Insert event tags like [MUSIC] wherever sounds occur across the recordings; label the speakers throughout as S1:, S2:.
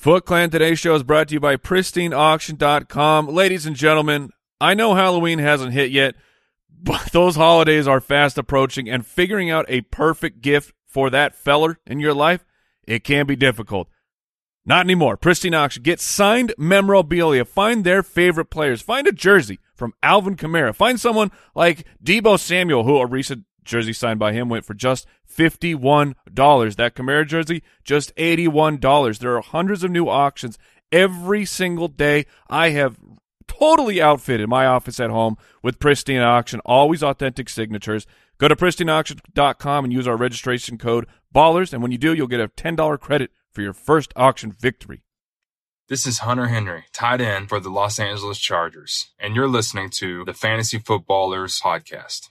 S1: Foot Clan Today show is brought to you by PristineAuction.com. Ladies and gentlemen, I know Halloween hasn't hit yet, but [LAUGHS] those holidays are fast approaching, and figuring out a perfect gift for that feller in your life, it can be difficult. Not anymore. Pristine Auction. Get signed memorabilia. Find their favorite players. Find a jersey from Alvin Kamara. Find someone like Deebo Samuel, who a recent jersey signed by him went for just $51. That Kamara jersey, just $81. There are hundreds of new auctions every single day. I have totally outfitted my office at home with Pristine Auction, always authentic signatures. Go to pristineauction.com and use our registration code BALLERS, and when you do, you'll get a $10 credit for your first auction victory.
S2: This is Hunter Henry, tight end for the Los Angeles Chargers, and you're listening to the Fantasy Footballers Podcast.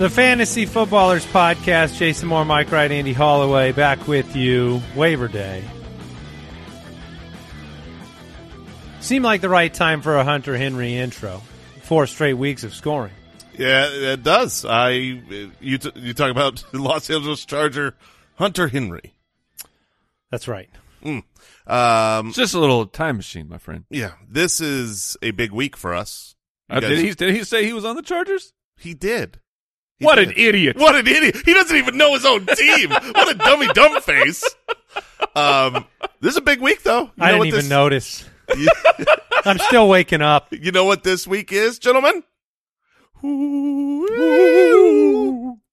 S3: The Fantasy Footballers Podcast, Jason Moore, Mike Wright, Andy Holloway, back with you, waiver day. Seemed like the right time for a Hunter Henry intro. Four straight weeks of scoring.
S4: Yeah, it does. I you t- you talk about [LAUGHS] Los Angeles Charger Hunter Henry.
S3: That's right.
S4: Um,
S1: It's just a little time machine, my friend.
S4: yeah, this is a big week for us.
S1: Uh,
S4: guys-
S1: did he did he say he was on the Chargers?
S4: He did. He
S1: What
S4: did.
S1: an idiot!
S4: What an idiot! He doesn't even know his own team. what a dummy dumb face. Um, this is a big week, though. You
S3: I
S4: know
S3: didn't
S4: what
S3: even
S4: this,
S3: notice. [LAUGHS] I'm still waking up.
S4: You know what this week is, gentlemen?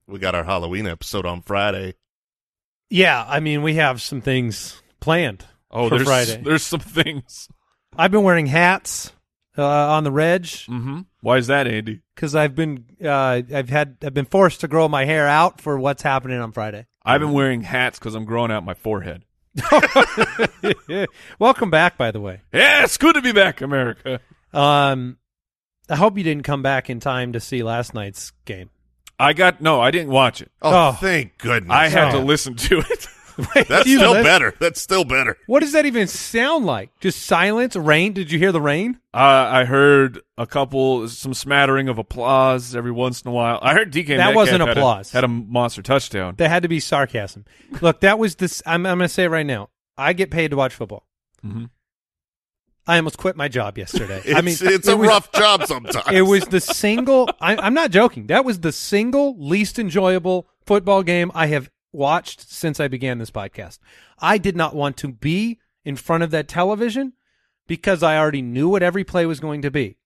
S4: We got our Halloween episode on Friday.
S3: Yeah, I mean, we have some things planned
S1: Oh, there's
S3: Friday.
S1: there's some things.
S3: I've been wearing hats uh, on the reg
S1: Mm-hmm. Why is that, Andy?
S3: because I've been uh, I've had I've been forced to grow my hair out for what's happening on Friday.
S1: I've been wearing hats because I'm growing out my forehead. [LAUGHS]
S3: Welcome back, by the way.
S1: Yeah, it's good to be back, America.
S3: Um, I hope you didn't come back in time to see last night's game.
S1: I got no, I didn't watch it.
S4: Oh,
S3: Oh.
S4: thank goodness.
S1: I had to
S3: Oh.
S1: listen to it. [LAUGHS]
S4: That's [LAUGHS] still
S3: lis-
S4: better. That's still better.
S3: What does that even sound like? Just silence, rain? Did you hear the rain?
S1: uh, I heard a couple, some smattering of applause every once in a while. I heard DK
S3: That
S1: Metcalf
S3: wasn't
S1: had a-
S3: applause.
S1: had a monster touchdown.
S3: That had to be sarcasm. Look, that was this. I'm, I'm going to say it right now. I get paid to watch football.
S1: Mhm.
S3: I almost quit my job yesterday. [LAUGHS] I mean,
S4: it's
S3: it
S4: a
S3: was-
S4: rough job sometimes.
S3: It was the single. I, I'm not joking. That was the single least enjoyable football game I have watched since I began this podcast. I did not want to be in front of that television because I already knew what every play was going to be,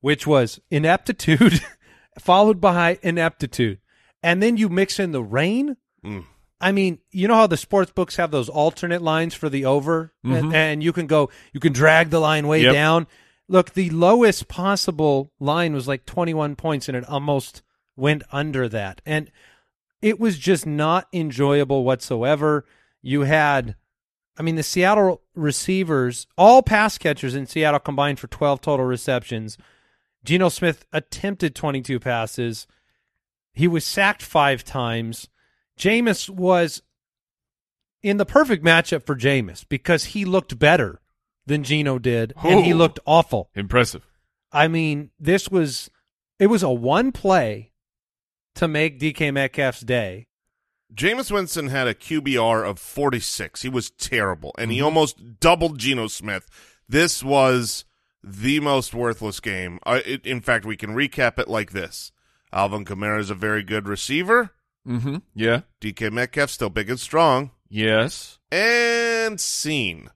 S3: which was ineptitude [LAUGHS] followed by ineptitude, and then you mix in the rain.
S4: Mm.
S3: I mean, you know how the sports books have those alternate lines for the over, and, and you can go, you can drag the line way
S1: Yep.
S3: down. Look, the lowest possible line was like 21 points, and it almost went under that. And it was just not enjoyable whatsoever. You had, I mean, the Seattle receivers, all pass catchers in Seattle combined for 12 total receptions. Geno Smith attempted 22 passes. He was sacked five times. Jameis was in the perfect matchup for Jameis because he looked better than Geno did, and he looked awful.
S1: Impressive.
S3: I mean, this was it was a one play to make DK Metcalf's day.
S4: Jameis Winston had a QBR of 46. He was terrible, and
S3: Mm-hmm.
S4: he almost doubled Geno Smith. This was the most worthless game. I, it, in fact, we can recap it like this. Alvin Kamara is a very good receiver.
S1: Mm-hmm. Yeah.
S4: DK Metcalf still big and strong.
S1: Yes.
S4: And seen.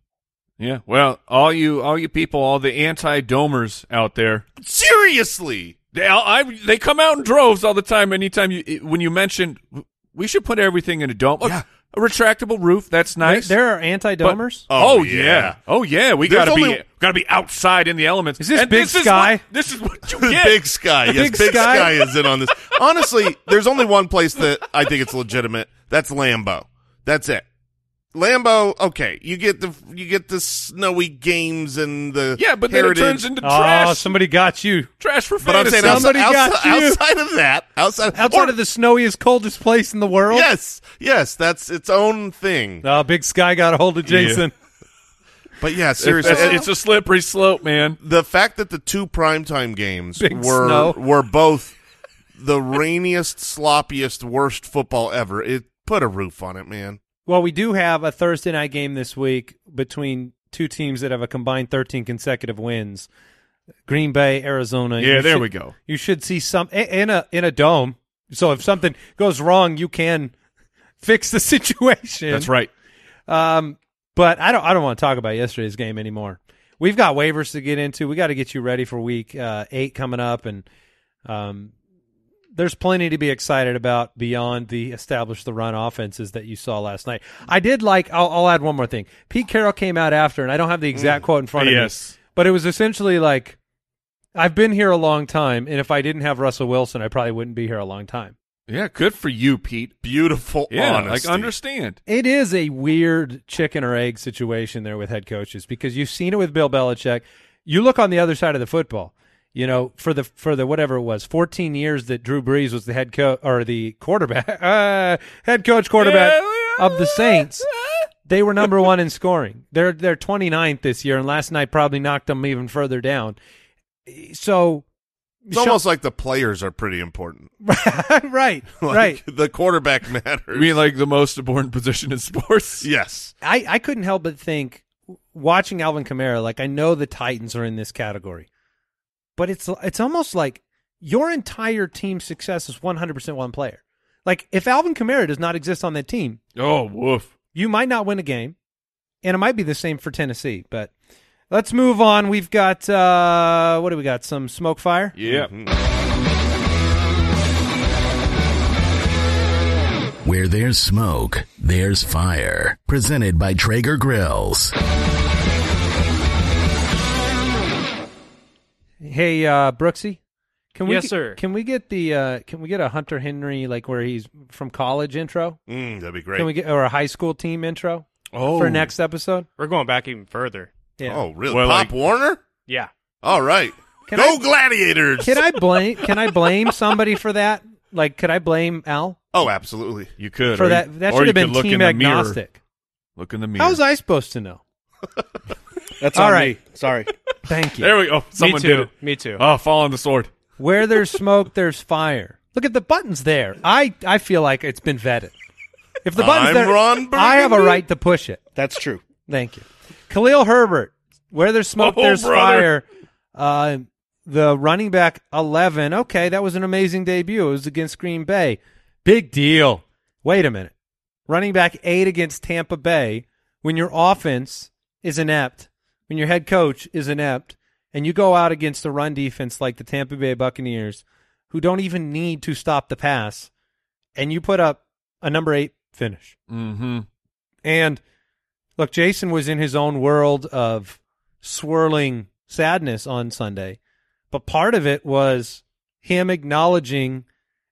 S1: Yeah. Well, all you, all you people, all the anti-domers out there,
S4: Seriously.
S1: They, I, they come out in droves all the time. Anytime you, when you mention, we should put everything in a dome. Look,
S4: Yeah.
S1: a retractable roof. That's nice.
S3: There, there are anti-domers.
S1: Oh,
S4: Oh,
S1: yeah.
S4: yeah.
S1: Oh yeah. We
S4: There's
S1: gotta be
S4: only-
S1: gotta be outside in the elements.
S3: Is this
S1: And
S3: Big
S1: this is
S3: Sky?
S1: what- this is what you [LAUGHS] get.
S4: Big Sky. Yes,
S3: Big
S4: Big,
S3: Sky?
S4: Sky. is in on this. [LAUGHS] Honestly, there's only one place that I think it's legitimate. That's Lambeau. That's it. Lambeau, okay, you get the you get the snowy games and the
S1: Yeah, but then it
S4: heritage.
S1: turns into
S3: Oh,
S1: trash.
S3: somebody got you.
S1: trash for
S4: but I'm
S1: fantasy.
S4: saying outside,
S3: Somebody got
S4: outside,
S3: you.
S4: outside of that, outside
S3: Outside
S4: or-
S3: of the snowiest, coldest place in the world.
S4: yes, yes, that's its own thing.
S3: Oh, Big Sky got a hold of Jason.
S4: But yeah, seriously,
S1: it's, it's a slippery slope, man.
S4: the fact that the two primetime games
S3: Big
S4: were
S3: snow.
S4: were both the rainiest, sloppiest, worst football ever. It put a roof on it, man.
S3: Well, we do have a Thursday night game this week between two teams that have a combined 13 consecutive wins. Green Bay, Arizona.
S1: Yeah,
S3: You
S1: there
S3: should-
S1: we go.
S3: You should see some in a in a dome. So if something goes wrong, you can [LAUGHS] fix the situation.
S1: That's right.
S3: Um, but I don't I don't want to talk about yesterday's game anymore. We've got waivers to get into. We got to get you ready for week uh, eight coming up, and um, there's plenty to be excited about beyond the establish the run offenses that you saw last night. I did like. I'll, I'll add one more thing. Pete Carroll came out after, and I don't have the exact mm. quote in front of
S1: Yes.
S3: me, but it was essentially like, "I've been here a long time, and if I didn't have Russell Wilson, I probably wouldn't be here a long time."
S1: Yeah, good for you, Pete.
S4: Beautiful
S1: Yeah,
S4: honesty.
S1: like understand.
S3: It is a weird chicken or egg situation there with head coaches because you've seen it with Bill Belichick. You look on the other side of the football. You know, for the for the whatever it was, fourteen years that Drew Brees was the head coach or the quarterback, [LAUGHS] uh, head coach quarterback of the Saints. They were number one in scoring. They're they're 29th this year, and last night probably knocked them even further down. So,
S4: It's almost like the players are pretty important. [LAUGHS]
S3: right, [LAUGHS]
S4: Like,
S3: right.
S4: The quarterback matters.
S1: You mean like the most important position in sports?
S4: yes.
S3: I, I couldn't help but think watching Alvin Kamara, like I know the Titans are in this category, but it's it's almost like your entire team's success is 100% one player. Like if Alvin Kamara does not exist on that team,
S1: Oh, woof.
S3: you might not win a game, and it might be the same for Tennessee. But let's move on. We've got uh, what do we got? Some smoke fire.
S1: Yeah.
S5: Where there's smoke, there's fire. Presented by Traeger Grills.
S3: Hey, uh, Brooksy, can we
S6: Yes,
S3: get-
S6: sir.
S3: Can we get the uh, can we get a Hunter Henry like where he's from college intro?
S4: Mm, that'd be great.
S3: Can we get or a high school team intro
S1: Oh,
S3: for next episode?
S6: We're going back even further.
S3: Yeah.
S4: Oh, really?
S1: Well,
S4: Pop
S1: like-
S4: Warner?
S6: Yeah.
S4: All right.
S3: Can
S4: Go
S3: I-
S4: Gladiators!
S3: Can I [LAUGHS] blame Can I blame somebody for that? Like, could I blame Al
S4: Oh, absolutely.
S1: You could
S3: for
S1: or
S3: that? That should have been
S1: could look in
S3: team
S1: the mirror.
S3: agnostic.
S1: Look in the mirror.
S3: How was I supposed to know? [LAUGHS]
S7: That's
S3: All
S7: on
S3: right.
S7: me. Sorry. [LAUGHS]
S3: Thank you.
S1: There we go. Someone
S6: Me too.
S1: did it.
S6: Me too.
S1: Oh, fall on the sword.
S3: Where there's smoke, there's fire. Look at the buttons there. I I feel like it's been vetted. If the buttons
S4: I'm
S3: there,
S4: Ron
S3: I have a
S4: Burgundy.
S3: right to push it.
S7: That's true.
S3: Thank you. Khalil Herbert. Where there's smoke,
S1: Oh,
S3: there's
S1: brother.
S3: fire. Uh, the running back 11. Okay, that was an amazing debut. It was against Green Bay. Big deal. Wait a minute. Running back 8 against Tampa Bay when your offense is inept, when your head coach is inept, and you go out against a run defense like the Tampa Bay Buccaneers who don't even need to stop the pass, and you put up a number 8 finish.
S1: Mm-hmm.
S3: And look, Jason was in his own world of swirling sadness on Sunday, but part of it was him acknowledging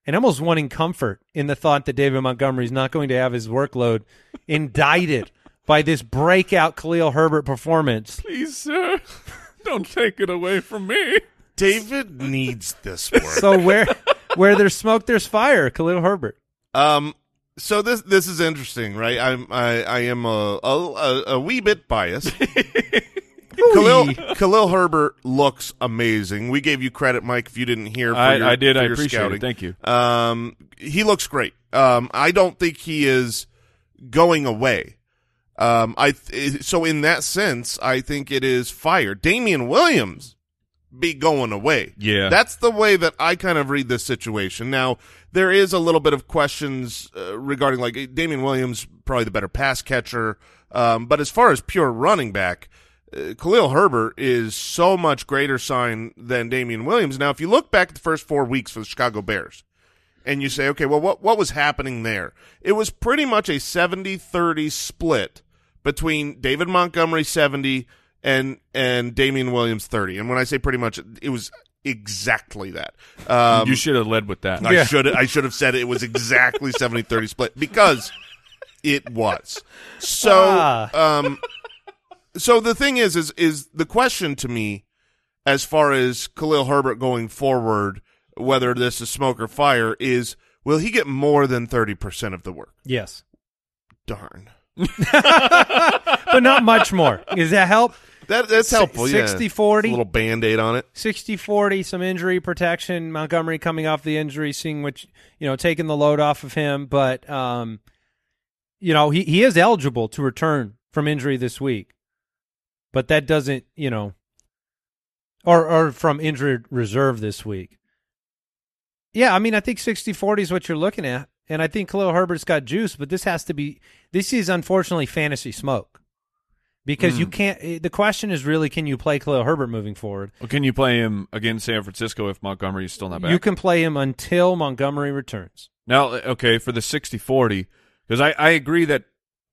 S3: and almost wanting comfort in the thought that David Montgomery is not going to have his workload [LAUGHS] indicted by this breakout Khalil Herbert performance.
S1: Please, sir, [LAUGHS] don't take it away from me.
S4: David needs this [LAUGHS] work.
S3: So where where there's smoke, there's fire. Khalil Herbert.
S4: Um, so this this is interesting, right? I'm I, I am a, a a wee bit biased. [LAUGHS] Khalil Khalil Herbert looks amazing. We gave you credit, Mike, if you didn't hear. For
S1: I,
S4: your,
S1: I did.
S4: for
S1: I
S4: your
S1: appreciate
S4: scouting.
S1: it. Thank you.
S4: Um, he looks great. Um, I don't think he is going away. Um, I th- so in that sense, I think it is fire. Damien Williams be going away.
S1: Yeah.
S4: That's the way that I kind of read this situation. Now, there is a little bit of questions uh, regarding like Damien Williams, probably the better pass catcher. Um, but as far as pure running back, uh, Khalil Herbert is so much greater sign than Damien Williams. Now, if you look back at the first four weeks for the Chicago Bears, and you say, okay, well, what, what was happening there? It was pretty much a 70-30 split between David Montgomery 70 and, and Damien Williams 30. And when I say pretty much, it was exactly that. Um,
S1: you should have led with that.
S4: I should I should have said it was exactly 70-30 split because It was. So,
S3: Ah.
S4: um, so the thing is, is, is the question to me, as far as Khalil Herbert going forward, whether this is smoke or fire, is will he get more than thirty percent of the work?
S3: Yes,
S4: Darn, [LAUGHS]
S3: but not much more. Does that help?
S4: that that's helpful. yeah.
S3: 60-40.
S4: a little band aid on it.
S3: 60-40, some injury protection. Montgomery coming off the injury, seeing which you know taking the load off of him, but um, you know he he is eligible to return from injury this week, but that doesn't you know, or or from injured reserve this week. Yeah, I mean I think 60-40 is what you're looking at, and I think Khalil Herbert's got juice, but this has to be this is unfortunately fantasy smoke. Because you hmm. can't. eh, The question is really, can you play Khalil Herbert moving forward?
S1: Well, can you play him against San Francisco if Montgomery is still not back?
S3: You can play him until Montgomery returns.
S1: Now, eh, okay, for the 60-40, because I, I agree that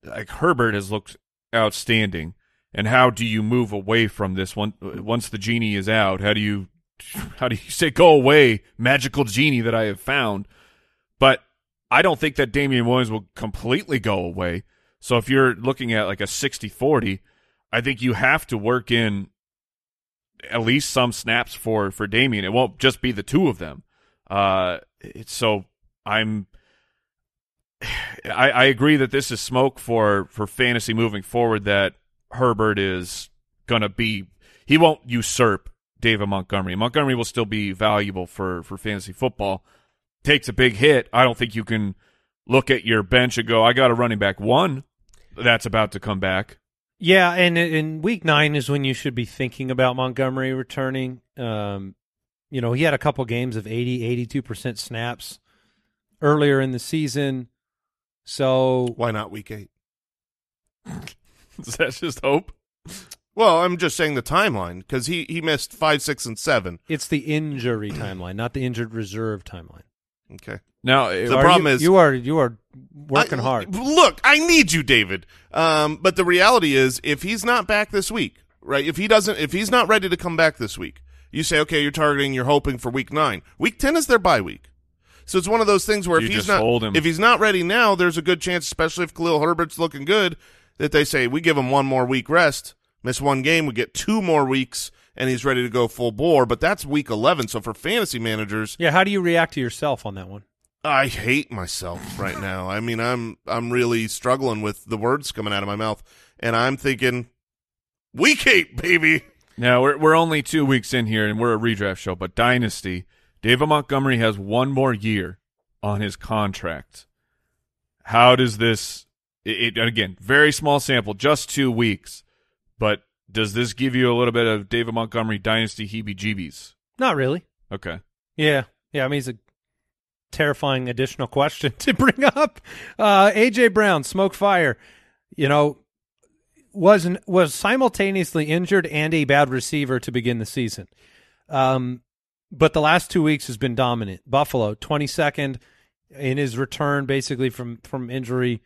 S1: like Herbert has looked outstanding. And how do you move away from this one eh, once the genie is out? How do you [LAUGHS] how do you say go away, magical genie that I have found? But I don't think that Damien Williams will completely go away. So if you're looking at like a 60-40, I think you have to work in at least some snaps for for Damien. It won't just be the two of them. Uh, so I'm. I, I agree that this is smoke for for fantasy moving forward. That Herbert is gonna be. He won't usurp David Montgomery. Montgomery will still be valuable for for fantasy football. Takes a big hit. I don't think you can look at your bench and go, "I got a running back one that's about to come back."
S3: Yeah, and in week nine is when you should be thinking about Montgomery returning. Um, you know, he had a couple games of 80, 82% snaps earlier in the season. So,
S4: Why not week eight? [LAUGHS]
S1: Is that just hope?
S4: Well, I'm just saying the timeline because he he missed five, six, and seven.
S3: it's the injury timeline, not the injured reserve timeline.
S4: Okay.
S1: Now,
S4: The problem
S3: you,
S4: is-
S3: you are you are working
S4: I-
S3: hard.
S4: Look, I need you, David. Um, but the reality is, if he's not back this week, right? If he doesn't, if he's not ready to come back this week, you say, okay, you're targeting, you're hoping for week nine. Week ten is their bye week. So it's one of those things where
S1: You
S4: if he's not, if he's not ready now, there's a good chance, especially if Khalil Herbert's looking good, that they say we give him one more week rest, miss one game, we get two more weeks, and he's ready to go full bore. But that's week eleven. So for fantasy managers,
S3: Yeah, how do you react to yourself on that one?
S4: I hate myself right now. I mean, I'm I'm really struggling with the words coming out of my mouth, and I'm thinking, week eight, baby.
S1: Now we're we're only two weeks in here, and we're a redraft show. But Dynasty, David Montgomery has one more year on his contract. How does this? It, it again, very small sample, just two weeks. But does this give you a little bit of David Montgomery Dynasty heebie-jeebies?
S3: Not really.
S1: Okay.
S3: Yeah, yeah. I mean, it's a terrifying additional question [LAUGHS] to bring up. Uh, AJ Brown, smoke fire. You know, was was simultaneously injured and a bad receiver to begin the season. Um, but the last two weeks has been dominant. Buffalo, twenty second in his return, basically from from injury,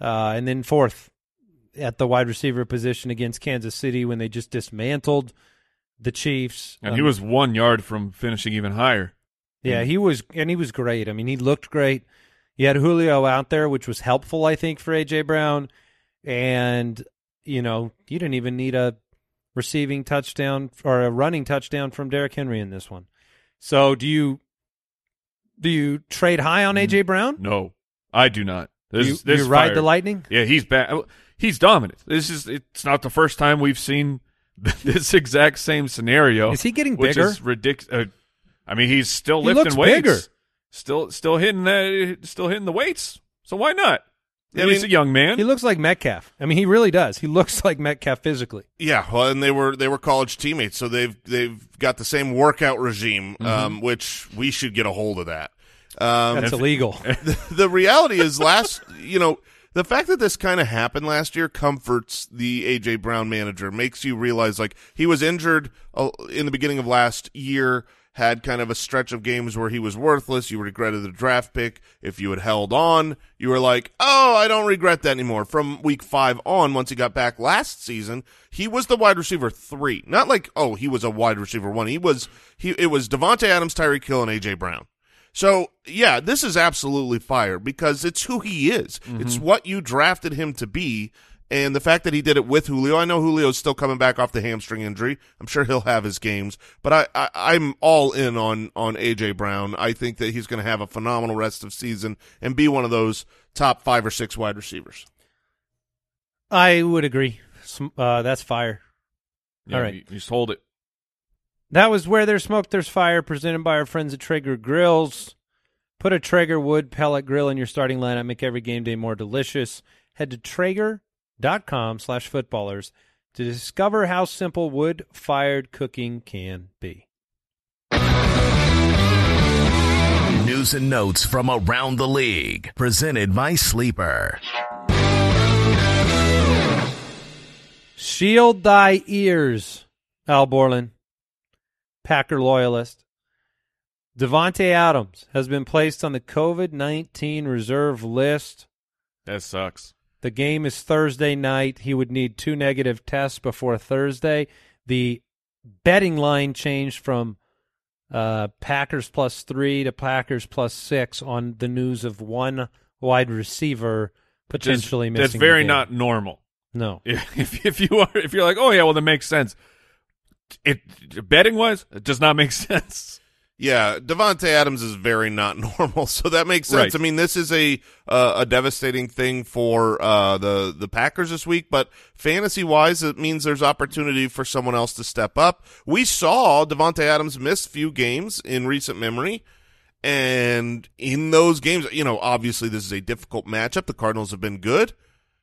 S3: uh, and then fourth at the wide receiver position against Kansas City when they just dismantled the Chiefs.
S1: And he
S3: Um,
S1: was one yard from finishing even higher.
S3: yeah, he was, and he was great. I mean, he looked great. You had Julio out there, which was helpful, I think, for AJ Brown. And you know, you didn't even need a receiving touchdown or a running touchdown from Derrick Henry in this one. So, do you do you trade high on AJ Brown?
S1: No, I do not. This,
S3: you,
S1: this
S3: you ride the lightning?
S1: Yeah, he's bad. He's dominant. This is it's not the first time we've seen [LAUGHS] this exact same scenario.
S3: Is he getting
S1: which
S3: bigger?
S1: is ridiculous. Uh, I mean, he's still
S3: He
S1: lifting
S3: looks
S1: weights.
S3: bigger.
S1: Still, still hitting that. Still hitting the weights. So why not?
S4: I
S1: I mean, he's a young man.
S3: He looks like Metcalf. I mean, he really does. He looks like Metcalf physically.
S4: Yeah, well, and they were they were college teammates, so they've they've got the same workout regime, um, which we should get a hold of that. Um,
S3: That's illegal. [LAUGHS]
S4: the, the reality is last you know the fact that this kind of happened last year comforts the AJ Brown manager makes you realize like he was injured uh, in the beginning of last year had kind of a stretch of games where he was worthless you regretted the draft pick if you had held on you were like oh I don't regret that anymore. From week 5 on once he got back last season he was the wide receiver 3 not like oh he was a wide receiver 1 he was he it was Davante Adams Tyreek Hill and AJ Brown So yeah, this is absolutely fire because it's who he is. It's what you drafted him to be. And the fact that he did it with Julio, I know Julio's still coming back off the hamstring injury. I'm sure he'll have his games, but I, I I'm all in on on AJ Brown. I think that he's going to have a phenomenal rest of season and be one of those top five or six wide receivers.
S3: I would agree. Uh, that's fire.
S1: Yeah,
S3: All right.
S1: you, you just hold it.
S3: That was Where There's Smoke, There's Fire, presented by our friends at Traeger Grills. Put a Traeger wood pellet grill in your starting lineup. Make every game day more delicious. Head to Traeger.com slash footballers to discover how simple wood-fired cooking can be.
S5: News and notes from around the league. Presented by Sleeper.
S3: Shield thy ears, Al Borland, Packer loyalist. Davante Adams has been placed on the COVID-19 reserve list.
S1: That sucks.
S3: The game is Thursday night. He would need two negative tests before Thursday. The betting line changed from uh, Packers plus three to Packers plus six on the news of one wide receiver potentially
S1: Just-
S3: missing.
S1: That's very not normal.
S3: No. [LAUGHS]
S1: If if you are if you're like, oh yeah, well that makes sense. It betting wise, it does not make [LAUGHS] sense.
S4: Yeah, Davante Adams is very not [LAUGHS] normal, so that makes sense.
S1: Right.
S4: I mean, this is a uh, a devastating thing for uh, the the Packers this week, but fantasy wise, it means there's opportunity for someone else to step up. We saw Davante Adams miss few games in recent memory, and in those games, you know, obviously this is a difficult matchup. The Cardinals have been good,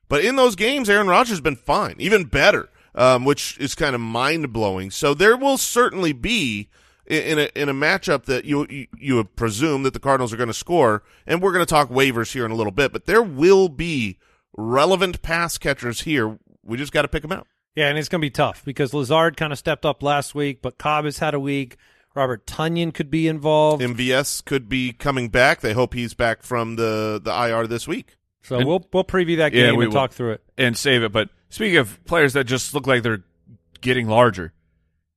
S4: but in those games, Aaron Rodgers has been fine, even better, um, which is kind of mind blowing. So there will certainly be in in a in a matchup that you you, you would presume that the Cardinals are going to score, and we're going to talk waivers here in a little bit, but there will be relevant pass catchers here. We just got to pick them out.
S3: Yeah, and it's going to be tough because Lazard kind of stepped up last week, but Cobb has had a week. Robert Tonyan could be involved.
S4: MVS could be coming back. They hope he's back from the the IR this week.
S3: So
S1: And-
S3: we'll we'll preview that
S1: Yeah,
S3: game
S1: we
S3: and
S1: will.
S3: talk through it.
S1: and save it. But speaking of players that just look like they're getting larger,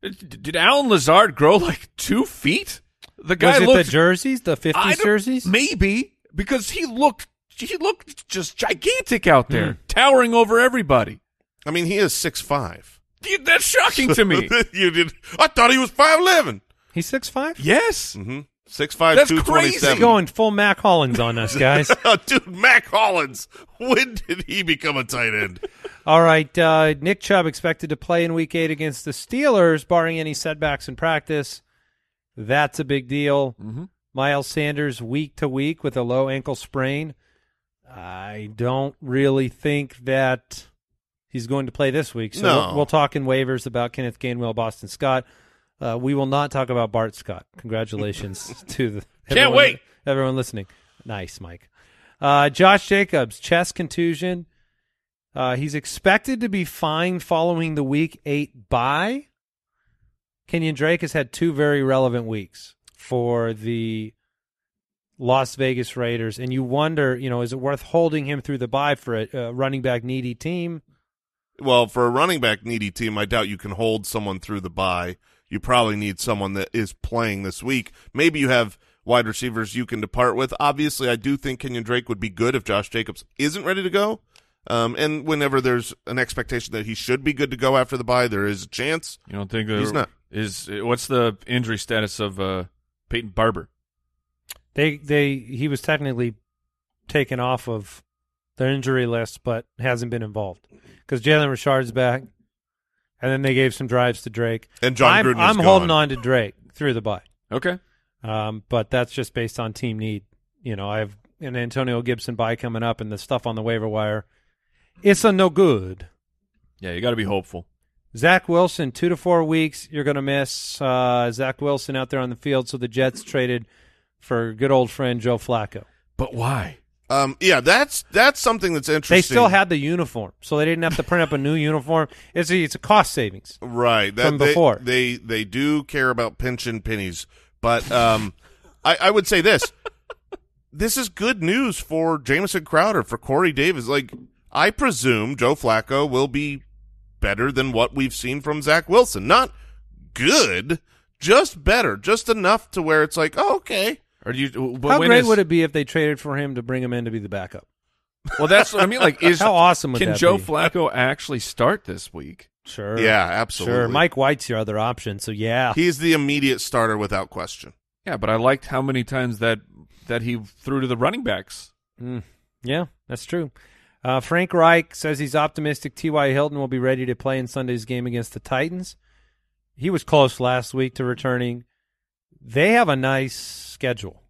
S1: did did Allen Lazard grow like two feet? The guy
S3: Was it
S1: looked
S3: the jerseys, the 50 jerseys?
S1: maybe because he looked he looked just gigantic out there,
S3: Hmm.
S1: towering over everybody.
S4: I mean, he is six five.
S1: Dude, That's shocking to me. [LAUGHS]
S4: you did. I thought he was five eleven.
S3: He's 6'5"?
S1: yes,
S4: Mm-hmm. Six five
S1: That's
S4: two twenty
S1: crazy.
S4: seven.
S3: Going full Mack Hollins on us, guys. [LAUGHS]
S4: Oh, dude, Mack Hollins. When did he become a tight end?
S3: All right, uh, Nick Chubb expected to play in Week Eight against the Steelers, barring any setbacks in practice. That's a big deal.
S1: Mhm.
S3: Miles Sanders week to week with a low ankle sprain. I don't really think that he's going to play this week. So
S4: No.
S3: we'll, we'll talk in waivers about Kenneth Gainwell, Boston Scott. Uh, we will not talk about Bart Scott. Congratulations [LAUGHS] to the
S1: Can't
S3: everyone-
S1: wait.
S3: everyone listening. Nice, Mike. Uh, Josh Jacobs, chest contusion. Uh, he's expected to be fine following the week eight bye. Kenyon Drake has had two very relevant weeks for the Las Vegas Raiders, and you wonder, you know, is it worth holding him through the bye for a, a running back needy team?
S4: Well, for a running back needy team, I doubt you can hold someone through the bye. You probably need someone that is playing this week. Maybe you have wide receivers you can depart with. Obviously, I do think Kenyon Drake would be good if Josh Jacobs isn't ready to go. Um, and whenever there's an expectation that he should be good to go after the bye, there is a chance.
S1: you don't think there
S4: He's not.
S1: is what's the injury status of uh, Peyton Barber?
S3: They they he was technically taken off of their injury list, but hasn't been involved because Jalen Richard's back, and then they gave some drives to Drake.
S4: And Jon
S3: I'm,
S4: Gruden's
S3: I'm
S4: gone.
S3: holding on to Drake through the bye,
S1: Okay,
S3: um, but that's just based on team need. You know, I have an Antonio Gibson bye coming up, and the stuff on the waiver wire. It's a no good.
S1: yeah, you got to be hopeful.
S3: Zach Wilson, two to four weeks. You're going to miss uh, Zach Wilson out there on the field. So the Jets traded for good old friend Joe Flacco.
S1: But why?
S4: Um, yeah, that's that's something that's interesting.
S3: They still had the uniform, so they didn't have to print up a new uniform. It's a, it's a cost savings.
S4: right that,
S3: from
S4: they-
S3: before.
S4: They, they do care about pension pennies, but um, I, I would say this: this is good news for Jamison Crowder for Corey Davis. Like I presume Joe Flacco will be better than what we've seen from Zach Wilson. Not good, just better, just enough to where it's like, oh, okay.
S1: Or do you? But
S3: How
S1: when
S3: great
S1: is-
S3: would it be if they traded for him to bring him in to be the backup?
S1: Well, that's what I mean. Like, [LAUGHS] is
S3: How awesome would
S1: can
S3: that
S1: Joe
S3: be?
S1: Flacco actually start this week?
S3: Sure.
S4: Yeah, absolutely.
S3: Sure. Mike White's your other option. So yeah.
S4: He's the immediate starter without question.
S1: Yeah, but I liked how many times that that he threw to the running backs.
S3: Mm, yeah, that's true. Uh, Frank Reich says he's optimistic T.Y. Hilton will be ready to play in Sunday's game against the Titans. He was close last week to returning. They have a nice schedule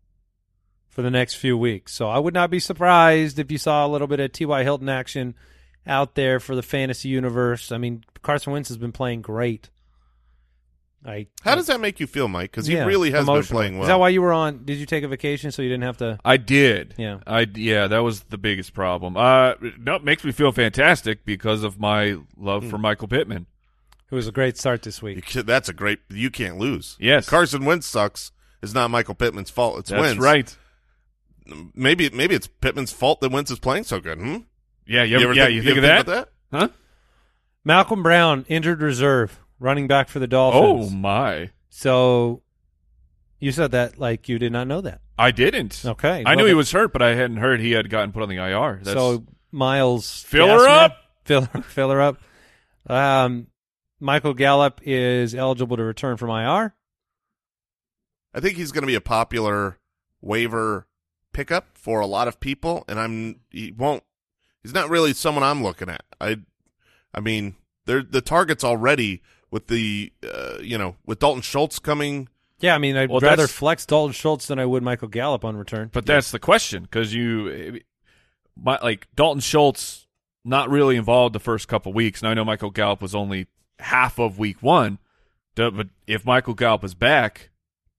S3: for the next few weeks. So I would not be surprised if you saw a little bit of T.Y. Hilton action out there for the fantasy universe. I mean, Carson Wentz has been playing great. I
S4: How does that make you feel, Mike? Because he
S3: Yeah,
S4: really has been playing well.
S3: Is that why you were on? Did you take a vacation so you didn't have to?
S1: I did.
S3: Yeah.
S1: I yeah, that was the biggest problem. Uh, no, it makes me feel fantastic because of my love
S3: Hmm.
S1: for Michael Pittman.
S3: It was a great start this
S4: You
S3: week.
S4: kid- that's a great. You can't lose.
S1: Yes.
S4: Carson Wentz sucks. It's not Michael Pittman's fault. It's
S1: That's
S4: Wentz.
S1: right.
S4: Maybe maybe it's Pittman's fault that Wentz is playing so good. Hmm?
S1: Yeah, you,
S4: ever
S1: yeah,
S4: think,
S1: you think of
S4: ever
S1: that?
S4: about that?
S1: Huh?
S3: Malcolm Brown, injured reserve, running back for the Dolphins.
S1: Oh my.
S3: So you said that like you did not know that.
S1: I didn't.
S3: Okay.
S1: I
S3: well,
S1: knew he was hurt, but I hadn't heard he had gotten put on the IR. That's,
S3: So Miles
S1: Fill her up!
S3: Fill, [LAUGHS] fill her up. Um, Michael Gallup is eligible to return from IR.
S4: I think he's going to be a popular waiver pickup for a lot of people, and I'm he won't. He's not really someone I'm looking at. I, I mean, they're the targets already with the uh, you know with Dalton Schultz coming.
S3: Yeah, I mean, I'd
S1: Well,
S3: rather flex Dalton Schultz than I would Michael Gallup on return.
S1: but that's the question because you, my, like Dalton Schultz, not really involved the first couple weeks. Now I know Michael Gallup was only half of week one, but if Michael Gallup is back,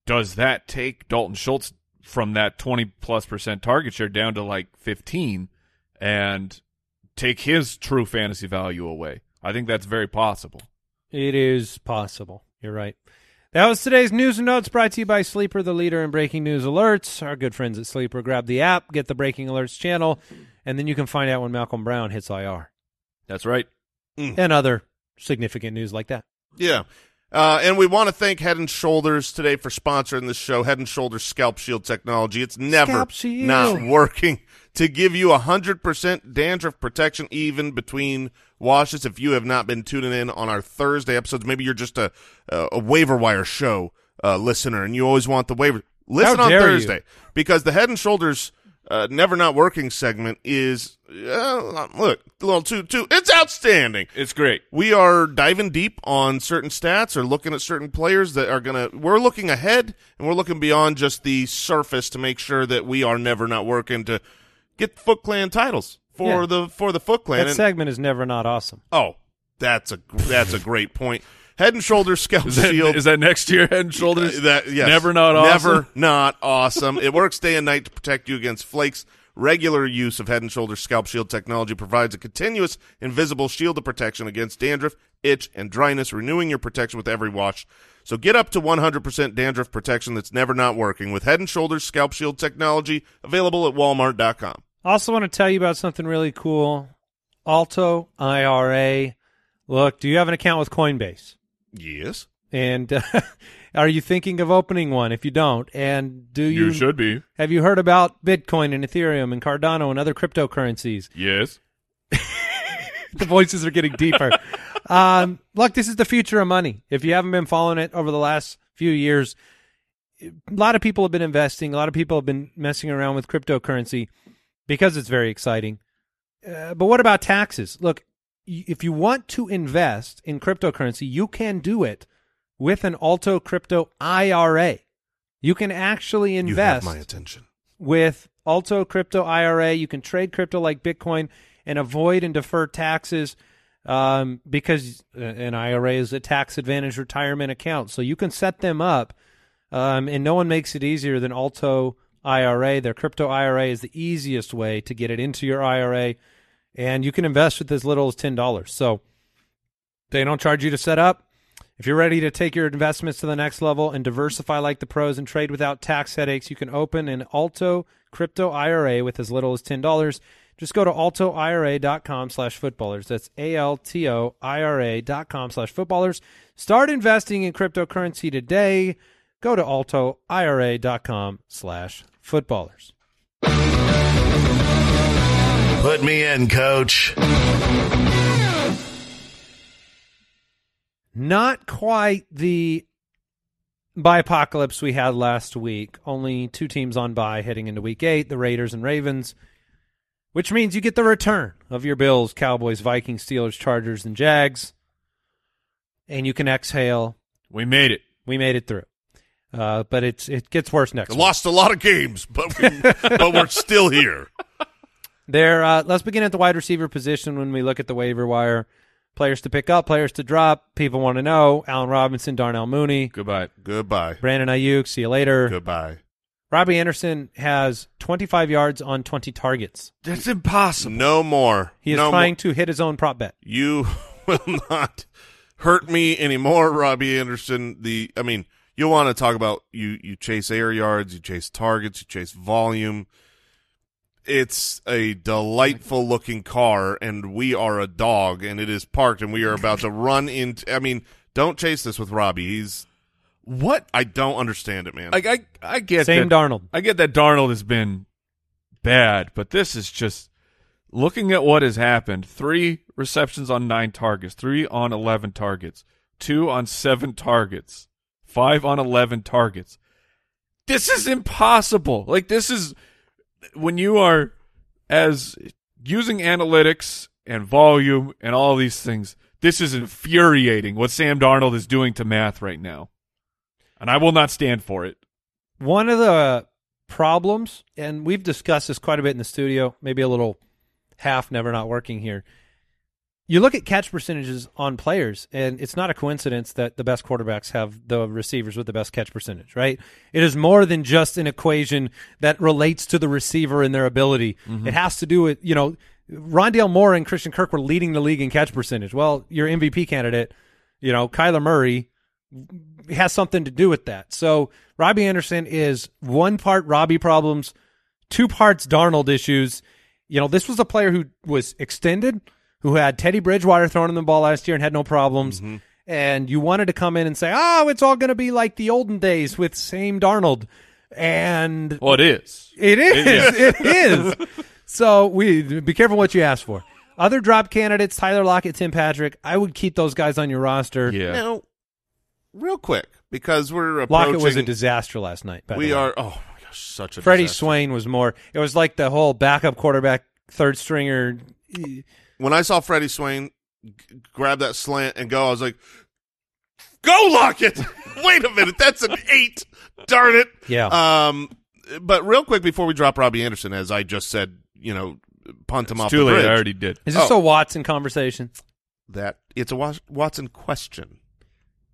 S1: does that take Dalton Schultz from that twenty plus percent target share down to like fifteen, and take his true fantasy value away? I think that's very possible.
S3: It is possible. You're right. That was today's news and notes brought to you by Sleeper, the leader in breaking news alerts. Our good friends at Sleeper. Grab the app, get the breaking alerts channel, and then you can find out when Malcolm Brown hits IR
S1: That's right. Mm.
S3: and other significant news like that.
S4: Yeah. Uh, and we want to thank Head and Shoulders today for sponsoring this show. Head and Shoulders Scalp Shield technology. It's never not working to give you 100% dandruff protection even between washes. If you have not been tuning in on our Thursday episodes, maybe you're just a, a, waiver wire show uh, listener and you always want the waiver. Listen on
S3: dare you.
S4: Thursday because the Head and Shoulders uh, never not working segment is, uh, look, a little too, too, it's outstanding
S1: It's great.
S4: we are diving deep on certain stats or looking at certain players that are going to we're looking ahead and we're looking beyond just the surface to make sure that we are never not working to get Foot Clan titles for
S3: Yeah.
S4: the for the Foot Clan.
S3: That
S4: And-
S3: segment is never not awesome.
S4: oh, that's a that's a great point. Head and Shoulders Scalp
S1: Is that,
S4: Shield.
S1: is that next year Head and Shoulders?
S4: Uh, that yes.
S1: Never not awesome?
S4: Never not awesome. it works day and night to protect you against flakes. Regular use of Head and Shoulders Scalp Shield technology provides a continuous, invisible shield of protection against dandruff, itch, and dryness, renewing your protection with every wash. So get up to 100% dandruff protection that's never not working with Head and Shoulders Scalp Shield technology available at Walmart.com.
S3: Also, want to tell you about something really cool. Alto IRA. Look, do you have an account with Coinbase?
S4: Yes.
S3: And uh, [LAUGHS] are you thinking of opening one? If you don't, and do you,
S1: You should be.
S3: have you heard about Bitcoin and Ethereum and Cardano and other cryptocurrencies?
S1: Yes. [LAUGHS]
S3: the voices are getting deeper. [LAUGHS] um, look, this is the future of money. If you haven't been following it over the last few years, a lot of people have been investing. A lot of people have been messing around with cryptocurrency because it's very exciting. Uh, but what about taxes? Look, if you want to invest in cryptocurrency, you can do it with an Alto Crypto IRA. You can actually
S4: You have
S3: invest
S4: my attention.
S3: with Alto Crypto IRA. You can trade crypto like Bitcoin and avoid and defer taxes um, because uh, an IRA is a tax advantage retirement account. So you can set them up, um, and no one makes it easier than Alto IRA. Their crypto IRA is the easiest way to get it into your IRA, and you can invest with as little as $10. So they don't charge you to set up. If you're ready to take your investments to the next level and diversify like the pros and trade without tax headaches, you can open an Alto crypto IRA with as little as $10. Just go to altoira.com slash footballers. That's A-L-T-O-I-R-A dot com slash footballers. Start investing in cryptocurrency today. go to altoira.com slash footballers.
S5: Put me in, coach.
S3: Not quite the bye apocalypse we had last week. Only two teams on bye heading into week eight, the Raiders and Ravens, which means you get the return of your Bills, Cowboys, Vikings, Steelers, Chargers, and Jags. And you can exhale.
S1: We made it.
S3: We made it through. Uh, but it's it gets worse next week.
S4: Lost a lot of games, but we, [LAUGHS] but we're still here.
S3: There, uh, let's begin at the wide receiver position when we look at the waiver wire. Players to pick up, players to drop. People want to know Allen Robinson, Darnell Mooney,
S1: Goodbye.
S4: Goodbye.
S3: Brandon Aiyuk. See you later.
S4: Goodbye.
S3: Robbie Anderson has 25 yards on 20 targets.
S1: That's impossible.
S4: No more.
S3: He is
S4: no
S3: trying
S4: more.
S3: to hit his own prop bet.
S4: You [LAUGHS] will not hurt me anymore, Robbie Anderson. The I mean, you want to talk about you you chase air yards, you chase targets, you chase volume. It's a delightful looking car and we are a dog and it is parked and we are about to run [LAUGHS] into I mean, don't chase this with Robbie. He's
S1: What?
S4: I don't understand it, man.
S1: Like I, I get
S3: Same
S1: that,
S3: Darnold.
S1: I get that Darnold has been bad, but this is just looking at what has happened. Three receptions on nine targets, three on eleven targets, two on seven targets, five on eleven targets. This is impossible. Like this is when you are as using analytics and volume and all these things. This is infuriating what Sam Darnold is doing to math right now. And I will not stand for it.
S3: One of the problems, and we've discussed this quite a bit in the studio, maybe a little half never not working here. You look at catch percentages on players, and it's not a coincidence that the best quarterbacks have the receivers with the best catch percentage, right? It is more than just an equation that relates to the receiver and their ability. Mm-hmm. It has to do with, you know, Rondale Moore and Christian Kirk were leading the league in catch percentage. Well, your MVP candidate, you know, Kyler Murray has something to do with that. So Robbie Anderson is one part Robbie problems, two parts Darnold issues. You know, this was a player who was extended, who had Teddy Bridgewater throwing him the ball last year and had no problems. Mm-hmm. And you wanted to come in and say, oh, it's all going to be like the olden days with Sam Darnold. And
S1: Well, it is.
S3: it is. It is. So we be careful what you ask for. Other drop candidates, Tyler Lockett, Tim Patrick, I would keep those guys on your roster.
S1: Yeah.
S4: Now, real quick, because we're approaching.
S3: Lockett was a disaster last night. by the
S4: we
S3: way.
S4: are. Oh my gosh, such a.
S3: Freddie
S4: disaster.
S3: Swain was more. It was like the whole backup quarterback, third stringer.
S4: When I saw Freddie Swain g- grab that slant and go, I was like, "Go Lockett!" [LAUGHS] Wait a minute, that's an eight. Darn it.
S3: Yeah.
S4: Um, but real quick before we drop Robbie Anderson, as I just said, you know, punt him
S1: It's
S4: off
S1: too
S4: the
S1: late.
S4: bridge.
S1: I already did.
S3: Is this
S4: oh.
S3: a Watson conversation?
S4: that it's a Watson question.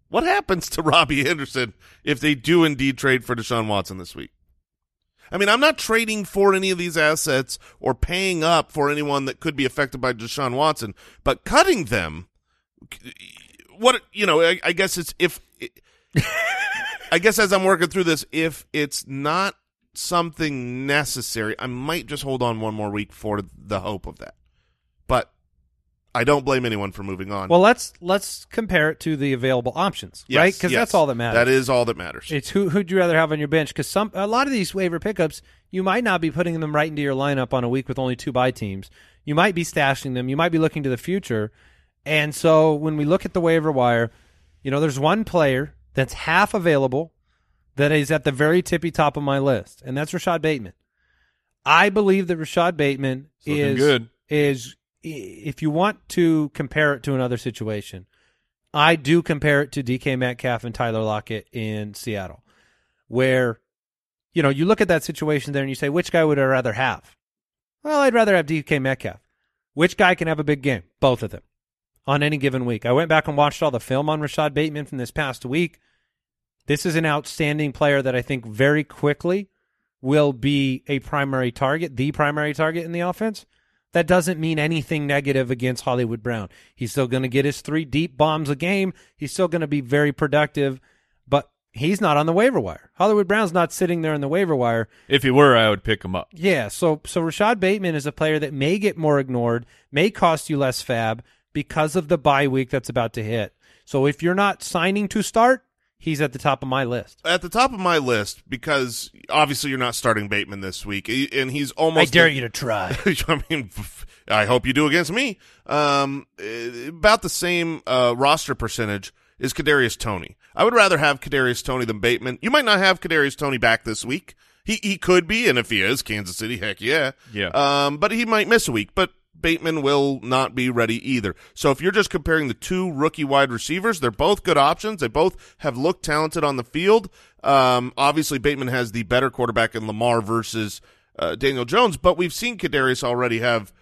S4: What happens to Robbie Anderson if they do indeed trade for Deshaun Watson this week? I mean, I'm not trading for any of these assets or paying up for anyone that could be affected by Deshaun Watson, but cutting them, what you know, I, I guess it's if, I guess as I'm working through this, if it's not something necessary, I might just hold on one more week for the hope of that. I don't blame anyone for moving on.
S3: Well, let's let's compare it to the available options,
S4: Yes,
S3: right? Because
S4: yes.
S3: that's all that matters.
S4: That is all that matters.
S3: It's who who'd you rather have on your bench? Because some a lot of these waiver pickups, you might not be putting them right into your lineup on a week with only two bye teams. You might be stashing them. You might be looking to the future. And so when we look at the waiver wire, you know, there's one player that's half available that is at the very tippy top of my list, and that's Rashod Bateman. I believe that Rashod Bateman
S1: It's
S3: is
S1: good.
S3: is if you want to compare it to another situation, I do compare it to DK Metcalf and Tyler Lockett in Seattle, where you know you look at that situation there and you say, which guy would I rather have? Well, I'd rather have DK Metcalf. Which guy can have a big game? Both of them on any given week. I went back and watched all the film on Rashod Bateman from this past week. This is an outstanding player that I think very quickly will be a primary target, the primary target in the offense. That doesn't mean anything negative against Hollywood Brown. He's still going to get his three deep bombs a game. He's still going to be very productive, but he's not on the waiver wire. Hollywood Brown's not sitting there on the waiver wire.
S1: If he were, I would pick him up.
S3: Yeah, so so Rashod Bateman is a player that may get more ignored, may cost you less fab because of the bye week that's about to hit. So if you're not signing to start, he's at the top of my list.
S4: At the top of my list because obviously you're not starting Bateman this week, and he's almost.
S3: I
S4: almost.
S3: dare you to try. [LAUGHS]
S4: I mean, I hope you do against me. Um, about the same uh, roster percentage is Kadarius Toney. I would rather have Kadarius Toney than Bateman. You might not have Kadarius Toney back this week. He he could be, and if he is, Kansas City, heck yeah.
S1: Yeah.
S4: Um, but he might miss a week. But Bateman will not be ready either. So if you're just comparing the two rookie wide receivers, they're both good options. They both have looked talented on the field. Um, obviously Bateman has the better quarterback in Lamar versus uh, Daniel Jones, but we've seen Kadarius already have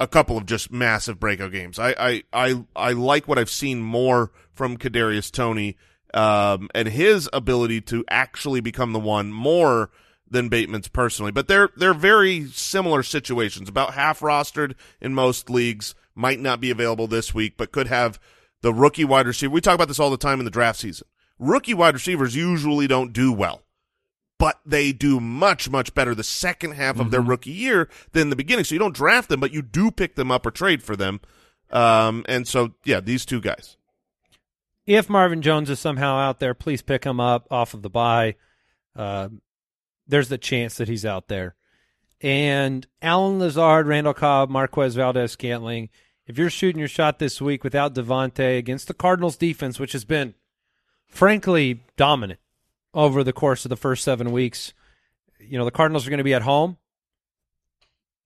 S4: a couple of just massive breakout games. I I I, I like what I've seen more from Kadarius Toney um, and his ability to actually become the one more than Bateman's personally. But they're they're very similar situations. About half rostered in most leagues, might not be available this week, but could have the rookie wide receiver. We talk about this all the time in the draft season. Rookie wide receivers usually don't do well but they do much, much better the second half of their rookie year than the beginning. So you don't draft them, but you do pick them up or trade for them. Um, and so, yeah, these two guys.
S3: if Marvin Jones is somehow out there, please pick him up off of the buy. Uh, there's the chance that he's out there. And Allen Lazard, Randall Cobb, Marquez Valdes Scantling. If you're shooting your shot this week without Davante against the Cardinals defense, which has been frankly dominant over the course of the first seven weeks, you know, the Cardinals are going to be at home.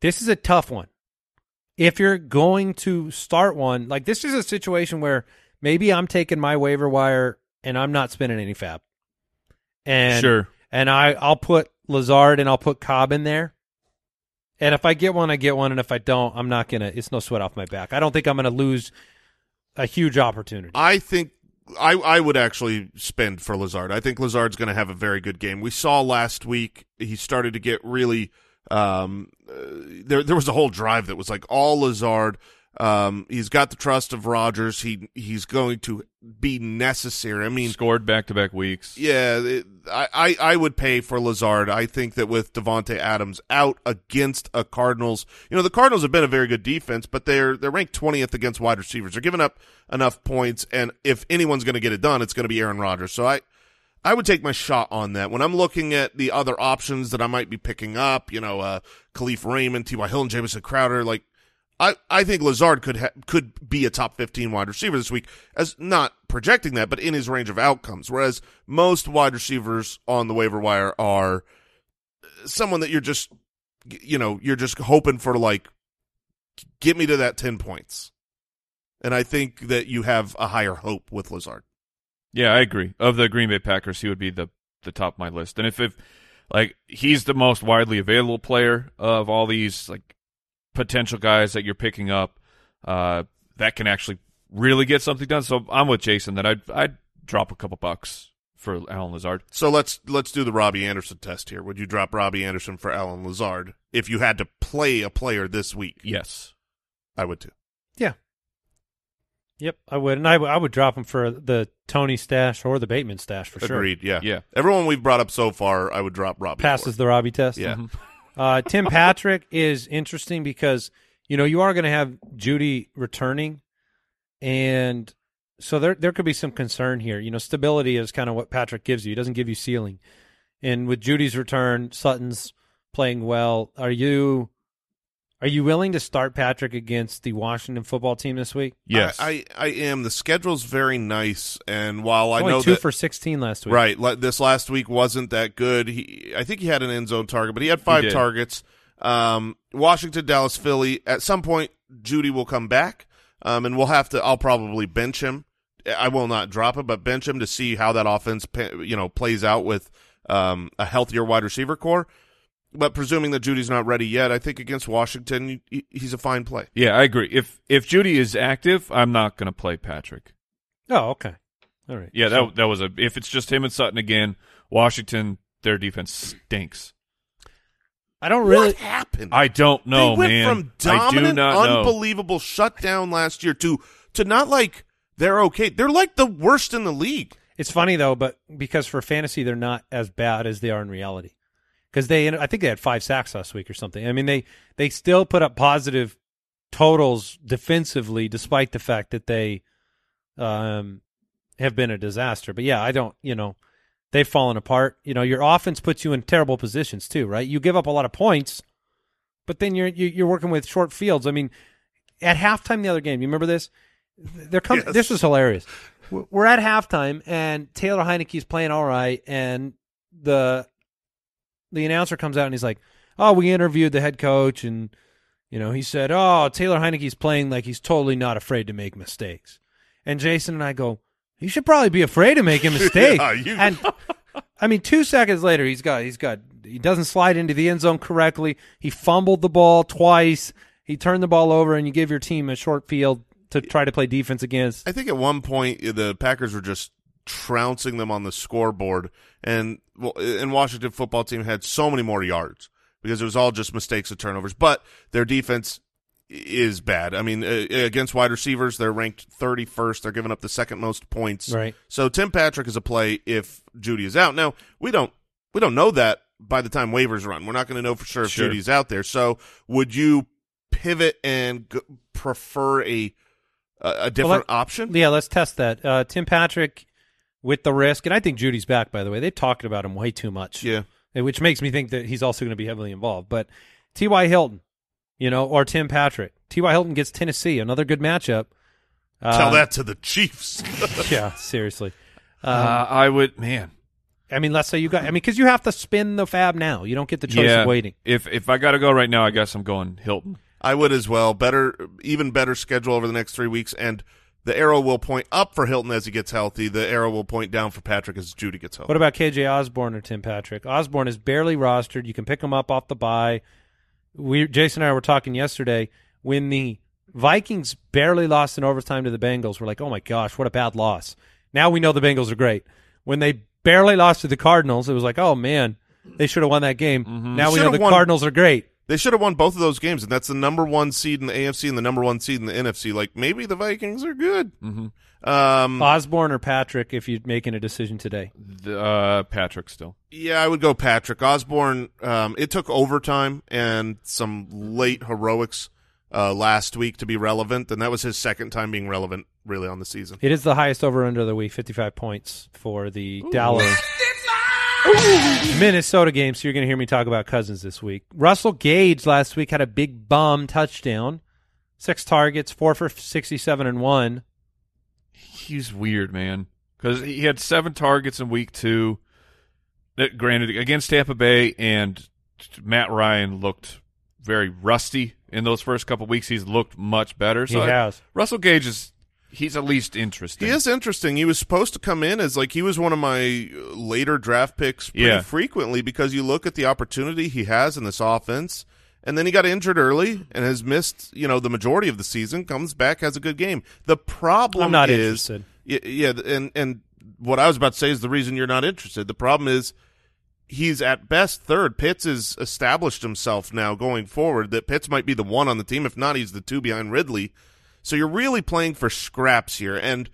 S3: This is a tough one. If you're going to start one, like this is a situation where maybe I'm taking my waiver wire and I'm not spending any FAAB. And
S1: Sure.
S3: and I I'll put Lazard and I'll put Cobb in there. And if I get one, I get one, and if I don't, I'm not gonna. It's no sweat off my back. I don't think I'm gonna lose a huge opportunity.
S4: I think I I would actually spend for Lazard. I think Lazard's to have a very good game. We saw last week he started to get really um uh, there there was a whole drive that was like all Lazard. Um he's got the trust of Rodgers. He he's going to be necessary. I mean
S1: Scored back to back weeks.
S4: Yeah, it, I, I I would pay for Lazard. I think that with Davante Adams out against a Cardinals, you know the Cardinals have been a very good defense, but they're they're ranked twentieth against wide receivers. They're giving up enough points, and if anyone's going to get it done, it's going to be Aaron Rodgers. So I I would take my shot on that. When I'm looking at the other options that I might be picking up, you know, uh, Kalif Raymond, T.Y. Hill, and Jamison Crowder, like I, I think Lazard could ha- could be a top 15 wide receiver this week, as not projecting that, but in his range of outcomes. Whereas most wide receivers on the waiver wire are someone that you're just, you know, you're just hoping for like, get me to that 10 points. And I think that you have a higher hope with Lazard.
S1: Yeah, I agree. Of the Green Bay Packers, he would be the the top of my list. And if if like he's the most widely available player of all these like potential guys that you're picking up, uh, that can actually really get something done. So I'm with Jason that I'd I'd drop a couple bucks for Allen Lazard.
S4: So let's let's do the Robbie Anderson test here. Would you drop Robbie Anderson for Allen Lazard if you had to play a player this week?
S1: Yes.
S4: I would too.
S3: Yeah. Yep, I would, and I would- I would drop him for the Toney stash or the Bateman stash for sure.
S4: Agreed. Yeah.
S1: Yeah.
S4: Everyone we've brought up so far, I would drop Robbie.
S3: Passes
S4: for.
S3: the Robbie test.
S4: Yeah.
S3: Uh, Tim Patrick is interesting because you know you are going to have Jeudy returning, and so there there could be some concern here. You know, stability is kind of what Patrick gives you. He doesn't give you ceiling, and with Jeudy's return, Sutton's playing well. Are you are you willing to start Patrick against the Washington football team this week?
S1: Yes.
S4: I, I, I am. The schedule's very nice, and while I
S3: Only
S4: know
S3: two
S4: that
S3: for sixteen last week.
S4: right, le- this last week wasn't that good. He, I think he had an end zone target, but he had five
S1: did.
S4: targets. Um, Washington, Dallas, Philly. At some point, Jeudy will come back, um, and we'll have to. I'll probably bench him. I will not drop him, but bench him to see how that offense, you know, plays out with um, a healthier wide receiver corps. But presuming that Jeudy's not ready yet, I think against Washington, he's a fine play.
S1: Yeah, I agree. If if Judy is active, I'm not going to play Patrick.
S3: Oh, okay. All right.
S1: Yeah,
S3: So-
S1: that that was a. If it's just him and Sutton again, Washington, their defense stinks.
S3: I don't really.
S4: what happened?
S1: I don't know,
S4: they went
S1: man.
S4: from
S1: I
S4: dominant,
S1: do not know.
S4: unbelievable shutdown last year to to not like they're okay. They're like the worst in the league.
S3: It's funny though, but because for fantasy they're not as bad as they are in reality. Because they, I think they had five sacks last week or something. I mean, they they still put up positive totals defensively, despite the fact that they um have been a disaster. But yeah, I don't, you know, they've fallen apart. You know, your offense puts you in terrible positions too, right? You give up a lot of points, but then you're you- you're working with short fields. I mean, at halftime the other game, you remember this? There comes
S4: Yes.
S3: this was hilarious. We're we're at halftime and Taylor Heinicke's playing all right, and the the announcer comes out and he's like, "Oh, we interviewed the head coach, and you know, he said, "Oh, Taylor Heinicke's playing like he's totally not afraid to make mistakes." And Jason and I go, "You should probably be afraid of making mistakes." [LAUGHS]
S4: Yeah, you-
S3: and I mean, two seconds later, he's got he's got he doesn't slide into the end zone correctly. He fumbled the ball twice. He turned the ball over, and you give your team a short field to try to play defense against.
S4: I think at one point the Packers were just trouncing them on the scoreboard, and well, and Washington football team had so many more yards because it was all just mistakes and turnovers. But their defense is bad. I mean, uh, against wide receivers, they're ranked 31st. They're giving up the second most points.
S3: Right.
S4: So Tim Patrick is a play if Jeudy is out. Now we don't we don't know that by the time waivers run. We're not going to know for sure if
S1: Sure.
S4: Jeudy's out there. So would you pivot and g- prefer a a, different option?
S3: Yeah, let's test that. Uh, Tim Patrick with the risk, and I think Jeudy's back. By the way, they've talked about him way too much.
S4: Yeah.
S3: Uh, which makes me think that he's also going to be heavily involved. But T.Y. Hilton, you know, or Tim Patrick. T.Y. Hilton gets Tennessee, another good matchup. Uh,
S4: Tell that to the Chiefs. [LAUGHS] [LAUGHS]
S3: Yeah, seriously.
S1: Uh,
S3: Um,
S1: I would, man.
S3: I mean, let's say you got. I mean, because you have to spin the FAAB now. You don't get the choice
S1: yeah.
S3: of waiting.
S1: If if I got to go right now, I guess I'm going Hilton.
S4: I would as well. Better, even better schedule over the next three weeks, and the arrow will point up for Hilton as he gets healthy. The arrow will point down for Patrick as Jeudy gets healthy.
S3: What about KJ Osborn or Tim Patrick? Osborn is barely rostered. You can pick him up off the bye. We Jason and I were talking yesterday when the Vikings barely lost in overtime to the Bengals. We're like, oh my gosh, what a bad loss. Now we know the Bengals are great. When they barely lost to the Cardinals, it was like, oh man, they should have won that game. Mm-hmm. Now we know the
S4: won-
S3: Cardinals are great.
S4: They should have won both of those games, and that's the number one seed in the AFC and the number one seed in the NFC. Like maybe the Vikings are good.
S1: Mm-hmm.
S4: Um,
S3: Osborn or Patrick, if you're making a decision today.
S1: The, uh, Patrick still.
S4: yeah, I would go Patrick Osborn. Um, it took overtime and some late heroics uh, last week to be relevant, and that was his second time being relevant really on the season.
S3: It is the highest over under the week, 55 points for the Dallas [LAUGHS] Minnesota game. So you're going to hear me talk about Cousins this week. Russell Gage last week had a big bum touchdown, six targets, four for 67 and one.
S1: He's weird, man. Because he had seven targets in week two. Uh, Granted, against Tampa Bay, and Matt Ryan looked very rusty in those first couple weeks. He's looked much better.
S3: He
S1: So I-
S3: has.
S1: Russell Gage is he's at least interesting.
S4: He is interesting. He was supposed to come in as like he was one of my later draft picks pretty
S1: Yeah.
S4: frequently because you look at the opportunity he has in this offense, and then he got injured early and has missed you know the majority of the season. Comes back, has a good game. The problem
S3: I'm not
S4: is,
S3: interested.
S4: y- yeah, and and what I was about to say is the reason you're not interested. The problem is he's at best third. Pitts has established himself now going forward. That Pitts might be the one on the team. If not, he's the two behind Ridley. So you're really playing for scraps here, and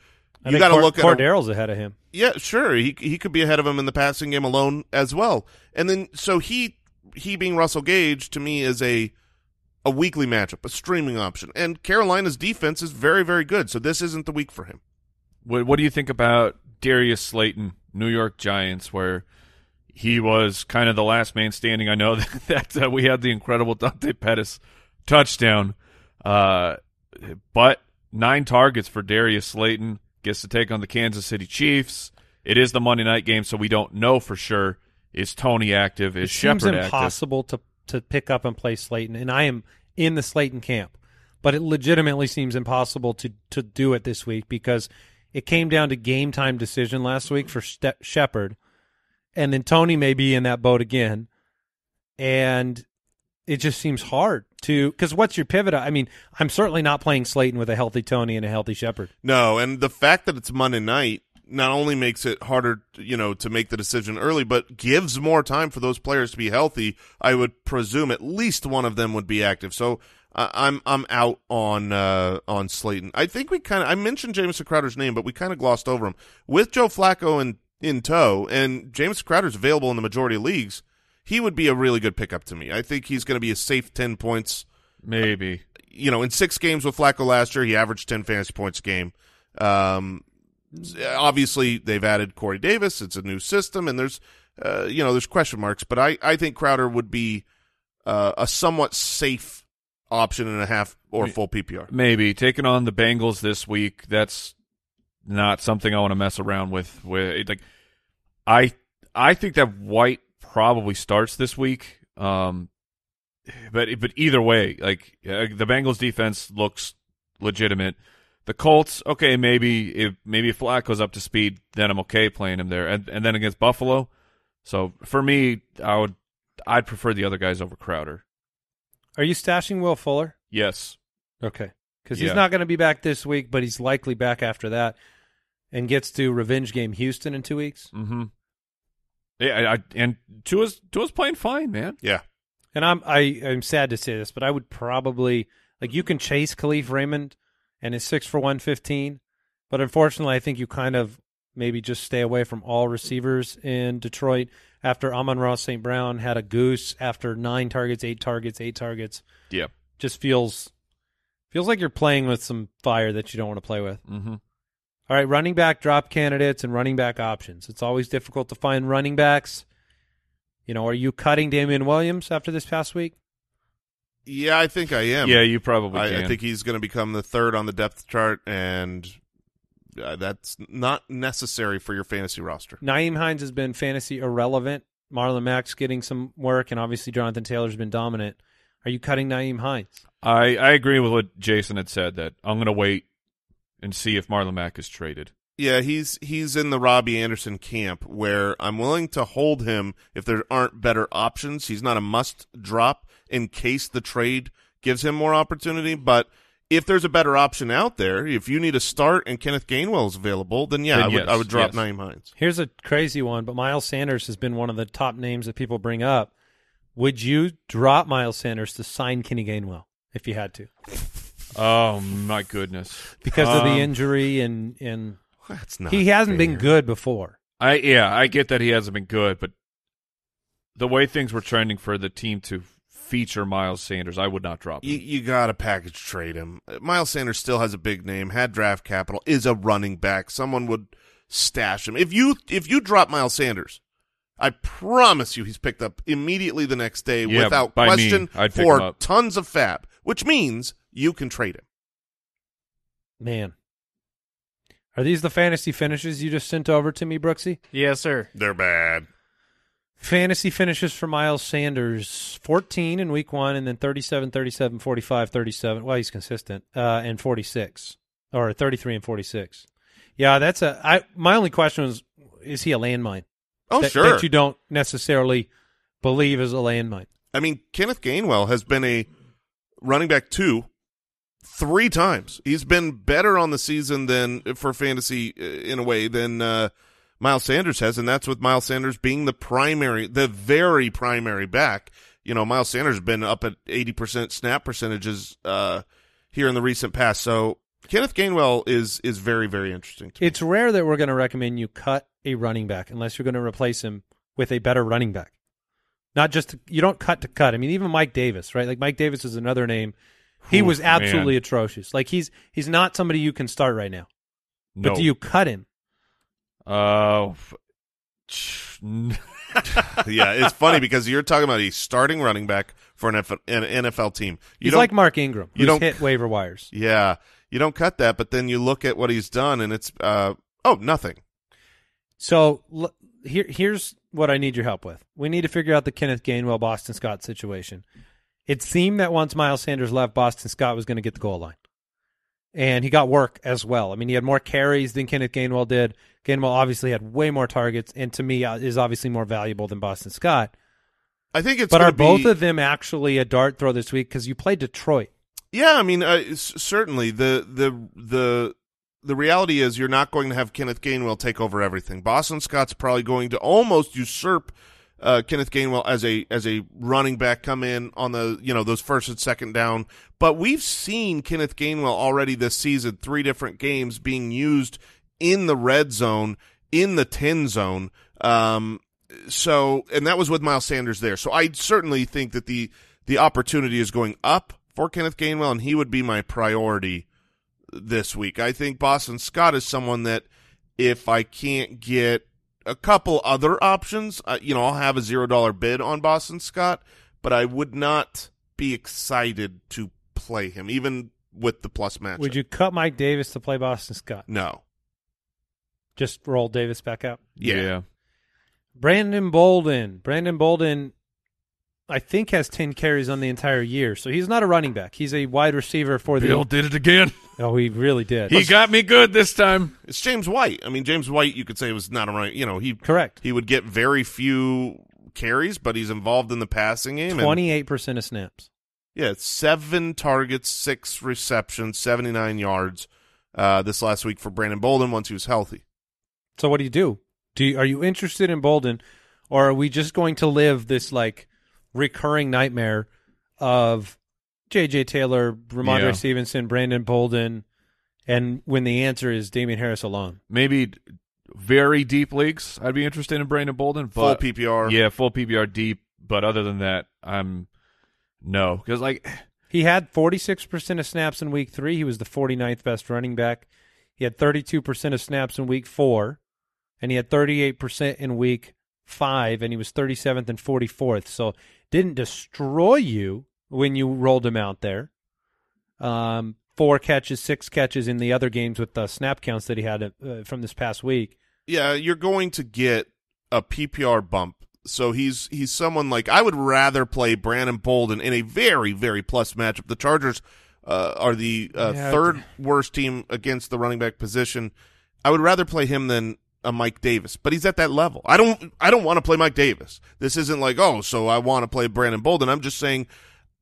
S3: I
S4: you got to
S3: Cord-
S4: look at a-
S3: Cordarrelle's ahead of him.
S4: yeah, sure. He he could be ahead of him in the passing game alone as well. And then so he he being Russell Gage to me is a a weekly matchup, a streaming option. And Carolina's defense is very very good. So this isn't the week for him.
S1: What, what do you think about Darius Slayton, New York Giants, where he was kind of the last man standing? I know [LAUGHS] that, that uh, we had the incredible Dante Pettis touchdown, uh, but nine targets for Darius Slayton gets to take on the Kansas City Chiefs. It is the Monday night game, so we don't know for sure. Is Toney active? Is
S3: It seems
S1: Shepard active?
S3: impossible to to pick up and play Slayton, and I am in the Slayton camp. But it legitimately seems impossible to to do it this week because it came down to game time decision last week for Ste- Shepard, and then Toney may be in that boat again, and it just seems hard to because what's your pivot? I mean, I'm certainly not playing Slayton with a healthy Toney and a healthy Shepard.
S4: No, and the fact that it's Monday night not only makes it harder, you know, to make the decision early, but gives more time for those players to be healthy. I would presume at least one of them would be active. So uh, I'm I'm out on uh, on Slayton. I think we kind of I mentioned Jamison Crowder's name, but we kind of glossed over him with Joe Flacco in in tow, and James Crowder's available in the majority of leagues. He would be a really good pickup to me. I think he's going to be a safe ten points
S1: Maybe.
S4: you know, in six games with Flacco last year, he averaged ten fantasy points a game. Um, Obviously, they've added Corey Davis. It's a new system, and there's uh, you know there's question marks. But I I think Crowder would be uh, a somewhat safe option and a half or full PPR.
S1: Maybe taking on the Bengals this week. That's not something I want to mess around with. With like, I I think that White probably starts this week. Um, but but either way, like uh, the Bengals defense looks legitimate. The Colts, okay, maybe if maybe if Flacco's up to speed, then I'm okay playing him there. And and then against Buffalo, so for me, I would I'd prefer the other guys over Crowder.
S3: Are you stashing Will Fuller?
S1: Yes.
S3: Okay. Because
S1: Yeah.
S3: he's not going to be back this week, but he's likely back after that and gets to revenge game Houston in two weeks.
S1: Mm-hmm. Yeah, I, I, and Tua's Tua's playing fine, man.
S4: Yeah,
S3: And I'm I I'm sad to say this, but I would probably like you can chase Kalif Raymond and his six for one fifteen, but unfortunately I think you kind of maybe just stay away from all receivers in Detroit after Amon-Ra St. Brown had a goose after nine targets, eight targets, eight targets.
S1: Yeah.
S3: Just feels feels like you're playing with some fire that you don't want to play with.
S1: Mm-hmm.
S3: All right, running back drop candidates and running back options. It's always difficult to find running backs. You know, are you cutting Damien Williams after this past week?
S4: yeah, I think I am.
S1: Yeah, you probably
S4: I,
S1: can.
S4: I think he's going to become the third on the depth chart, and uh, that's not necessary for your fantasy roster.
S3: Nyheim Hines has been fantasy irrelevant. Marlon Mack's getting some work, and obviously Jonathan Taylor's been dominant. Are you cutting Nyheim Hines?
S1: I I agree with what Jason had said that I'm going to wait and see if Marlon Mack is traded.
S4: Yeah, he's he's in the Robbie Anderson camp where I'm willing to hold him if there aren't better options. He's not a must drop in case the trade gives him more opportunity, but if there's a better option out there, if you need a start and Kenneth Gainwell is available, then yeah,
S1: Then
S4: I would I would drop
S1: yes.
S4: Nyheim Hines.
S3: Here's a crazy one, but Miles Sanders has been one of the top names that people bring up. Would you drop Miles Sanders to sign Kenny Gainwell if you had to [LAUGHS]
S1: Oh my goodness!
S3: because of the
S1: Um,
S3: injury and and
S4: That's not
S3: he hasn't been good before.
S1: I yeah, I get that he hasn't been good, but the way things were trending for the team to feature Miles Sanders, I would not drop him.
S4: You, you got to package trade him. Miles Sanders still has a big name, had draft capital, is a running back. Someone would stash him. If you if you drop Miles Sanders, I promise you he's picked up immediately the next day
S1: Yeah,
S4: without
S1: by me,
S4: question
S1: I'd pick him
S4: for tons of FAAB, which means you can trade him.
S3: Man, are these the fantasy finishes you just sent over to me, Brooksy?
S6: Yes, sir.
S4: They're bad.
S3: Fantasy finishes for Miles Sanders 14 in week one, and then 37, 37, 45, 37. Well, he's consistent, uh, and 46, or 33 and 46. Yeah, that's a. I My only question was is he a landmine?
S4: Oh
S3: that,
S4: sure.
S3: That you don't necessarily believe is a landmine.
S4: I mean, Kenneth Gainwell has been a running back two three times. He's been better on the season than for fantasy uh, in a way than uh, Miles Sanders has, and that's with Miles Sanders being the primary, the very primary back. You know, Miles Sanders has been up at eighty percent snap percentages uh, here in the recent past. So Kenneth Gainwell is is very very interesting. To.
S3: It's rare that we're going to recommend you cut a running back unless you're going to replace him with a better running back. Not just you don't cut to cut. I mean, even Mike Davis, right? Like Mike Davis is another name. He
S1: Oof,
S3: was absolutely
S1: man.
S3: atrocious. Like he's he's not somebody you can start right now. But
S1: no.
S3: do you cut him?
S1: Uh, [LAUGHS] [LAUGHS]
S4: yeah, it's funny because you're talking about a starting running back for an NFL, an NFL team. You
S3: He's
S4: don't
S3: like Mark Ingram,
S4: you don't-
S3: hit waiver wires.
S4: Yeah, you don't cut that, but then you look at what he's done, and it's uh oh nothing.
S3: So l- here here's what I need your help with. We need to figure out the Kenneth Gainwell Boston Scott situation. It seemed that once Miles Sanders left, Boston Scott was going to get the goal line. And he got work as well. I mean, he had more carries than Kenneth Gainwell did. Gainwell obviously had way more targets, and to me, uh, is obviously more valuable than Boston Scott.
S4: I think it's
S3: but are both
S4: be,
S3: of them actually a dart throw this week? Because you played Detroit.
S4: yeah. I mean, uh, s- certainly the the the the reality is you're not going to have Kenneth Gainwell take over everything. Boston Scott's probably going to almost usurp uh, Kenneth Gainwell as a as a running back come in on the you know those first and second down. But we've seen Kenneth Gainwell already this season, three different games being used in the red zone, in the ten zone. Um, so and that was with Miles Sanders there. So I certainly think that the the opportunity is going up for Kenneth Gainwell, and he would be my priority this week. I think Boston Scott is someone that if I can't get a couple other options, uh, you know, I'll have a zero dollar bid on Boston Scott, but I would not be excited to play him, even with the plus match.
S3: Would you cut Mike Davis to play Boston Scott?
S4: No.
S3: Just roll Davis back out.
S4: Yeah.
S3: Brandon Bolden. Brandon Bolden, I think, has 10 carries on the entire year. So he's not a running back. He's a wide receiver for the.
S1: Bill did it again.
S3: Oh, he really did.
S1: He got me good this time.
S4: It's James White. I mean, James White, you could say was not a running. You know, he
S3: Correct.
S4: he would get very few carries, but he's involved in the passing game.
S3: 28% of snaps.
S4: Yeah, it's seven targets, six receptions, 79 yards uh, this last week for Brandon Bolden once he was healthy.
S3: So what do you do? Do you, are you interested in Bolden, or are we just going to live this like recurring nightmare of J.J. Taylor, Rhamondre
S1: Yeah.
S3: Stevenson, Brandon Bolden, and when the answer is Damien Harris alone?
S1: Maybe very deep leagues. I'd be interested in Brandon Bolden.
S4: Full PPR.
S1: Yeah, full PPR deep. But other than that, I'm no because like
S3: He had 46% of snaps in week three. He was the 49th best running back. He had 32% of snaps in week four, and he had 38% in week five, and he was 37th and 44th. So didn't destroy you when you rolled him out there. Um, four catches, six catches in the other games with the snap counts that he had uh, from this past week.
S4: yeah, you're going to get a PPR bump. So he's he's someone like I would rather play Brandon Bolden in a very very plus matchup. The Chargers uh, are the uh,
S3: Yeah.
S4: third worst team against the running back position. I would rather play him than a Mike Davis, but he's at that level. I don't I don't want to play Mike Davis. This isn't like oh, so I want to play Brandon Bolden. I'm just saying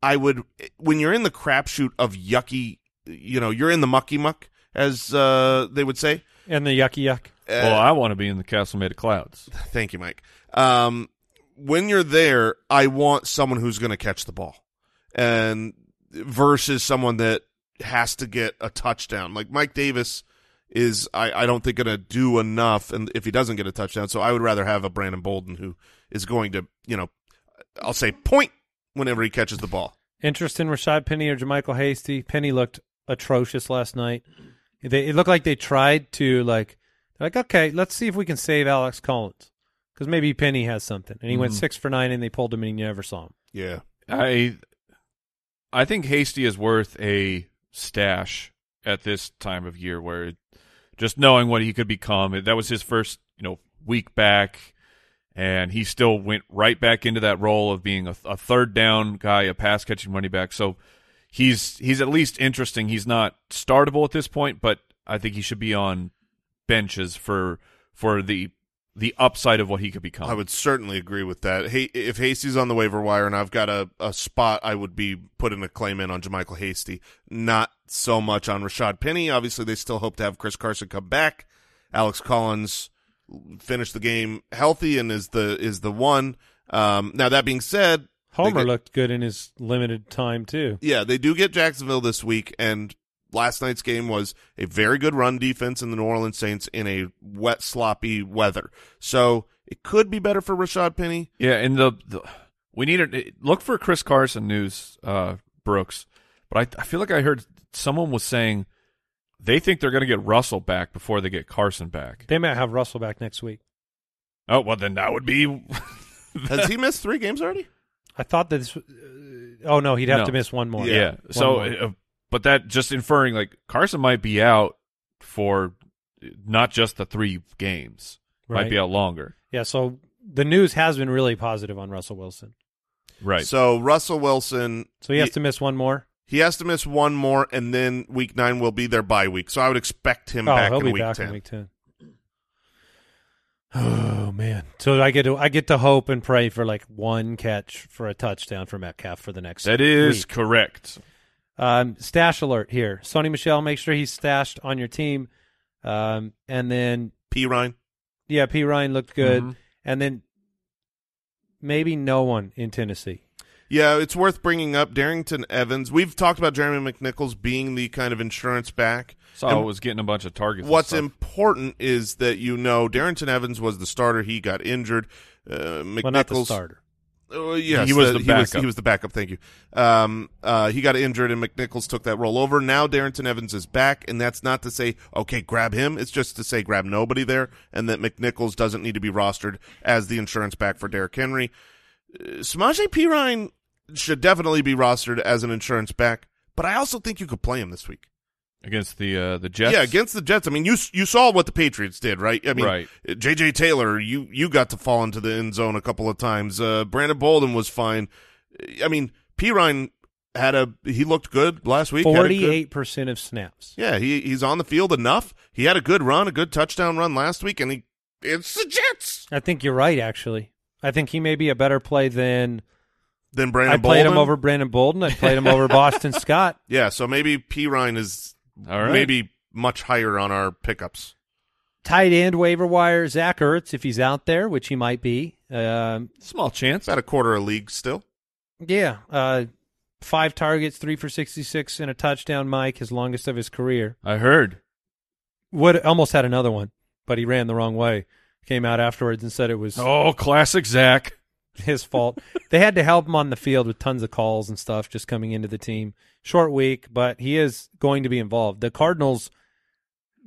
S4: I would when you're in the crapshoot of yucky, you know, you're in the mucky muck as uh, they would say.
S3: And the yucky yuck.
S4: Uh,
S1: well, I want to be in the castle made of clouds. [LAUGHS]
S4: Thank you, Mike. Um, when you're there, I want someone who's going to catch the ball, and versus someone that has to get a touchdown. Like Mike Davis is, I, I don't think going to do enough, and if he doesn't get a touchdown, so I would rather have a Brandon Bolden who is going to, you know, I'll say point whenever he catches the ball.
S3: Interest in Rashad Penny or JaMycal Hasty? Penny looked atrocious last night. They, it looked like they tried to like, they're like okay, let's see if we can save Alex Collins because maybe Penny has something. And he went
S1: Mhm.
S3: six for nine, and they pulled him, and you never saw him.
S4: Yeah,
S1: I I think Hasty is worth a stash at this time of year where it, just knowing what he could become. That was his first, you know, week back and he still went right back into that role of being a, a third down guy, a pass catching running back. So he's he's at least interesting. He's not startable at this point, but I think he should be on benches for for the the upside of what he could become.
S4: I would certainly agree with that. Hey, if Hasty's on the waiver wire and I've got a, a spot, I would be putting a claim in on JaMycal Hasty. Not so much on Rashad Penny. Obviously, they still hope to have Chris Carson come back. Alex Collins finished the game healthy and is the is the one. Um, now that being said,
S3: Homer
S4: get-
S3: looked good in his limited time too.
S4: yeah, they do get Jacksonville this week, and last night's game was a very good run defense in the New Orleans Saints in a wet, sloppy weather. So it could be better for Rashad Penny.
S1: Yeah, and the, the we need to look for Chris Carson news, uh, Brooks. But I, I feel like I heard someone was saying they think they're going to get Russell back before they get Carson back.
S3: They might have Russell back next week.
S1: Oh well, then that would be. [LAUGHS]
S4: Has he missed three games already?
S3: I thought that this. Uh, oh no, he'd have
S1: No.
S3: to miss one more.
S1: yeah.
S3: One
S1: So,
S3: more.
S1: uh, but that just inferring like Carson might be out for not just the three games, might be out longer.
S3: yeah. So the news has been really positive on Russell Wilson.
S1: Right.
S4: So Russell Wilson,
S3: So he has to miss one more.
S4: he has to miss one more, and then week nine will be their bye week. So I would expect him
S3: oh,
S4: back
S3: he'll
S4: in
S3: be
S4: week
S3: back
S4: ten.
S3: in week ten. [SIGHS] Oh man! So I get to I get to hope and pray for like one catch for a touchdown for Metcalf for the next.
S1: that is
S3: week.
S1: correct.
S3: Um, stash alert here. Sony Michel, make sure he's stashed on your team. Um, and then
S4: P Ryan.
S3: yeah, P Ryan looked good,
S1: Mhm.
S3: and then maybe no one in Tennessee.
S4: Yeah, it's worth bringing up Darrynton Evans. We've talked about Jeremy McNichols being the kind of insurance back.
S1: So
S4: And
S1: I was getting a bunch of targets.
S4: What's important is that you know Darrynton Evans was the starter. He got injured. Uh, McNichols,
S3: Well, not the starter.
S4: Uh, yes,
S1: He was the
S4: he was,
S1: backup.
S4: he was the backup. Thank you. Um, uh, he got injured, and McNichols took that role over. Now Darrynton Evans is back, and that's not to say okay, grab him. It's just to say grab nobody there, and that McNichols doesn't need to be rostered as the insurance back for Derrick Henry. Uh, Samaje Perine should definitely be rostered as an insurance back, but I also think you could play him this week.
S1: Against the uh, the Jets.
S4: Yeah, against the Jets. I mean, you you saw what the Patriots did, right? I mean,
S1: Right.
S4: J.J. Taylor, you you got to fall into the end zone a couple of times. Uh, Brandon Bolden was fine. I mean, Perine had a he looked good last week. had a good-
S3: Forty-eight percent of snaps.
S4: yeah, he he's on the field enough. He had a good run, a good touchdown run last week, and he it's the Jets.
S3: I think you're right. Actually, I think he may be a better play than
S4: Then Brandon
S3: I played
S4: Bolden.
S3: him over Brandon Bolden. I played him over [LAUGHS] Boston Scott.
S4: Yeah, so maybe Perine is
S1: All right.
S4: maybe much higher on our pickups.
S3: Tight end waiver wire Zach Ertz if he's out there, which he might be. Um,
S1: small chance.
S4: It's at a quarter a league still.
S3: yeah, uh, five targets, three for sixty-six, and a touchdown. Mike, his longest of his career.
S1: I heard.
S3: Would almost had another one, but he ran the wrong way. Came out afterwards and said it was
S1: Oh, classic Zach.
S3: His fault. they had to help him on the field with tons of calls and stuff just coming into the team. Short week, but he is going to be involved. The Cardinals,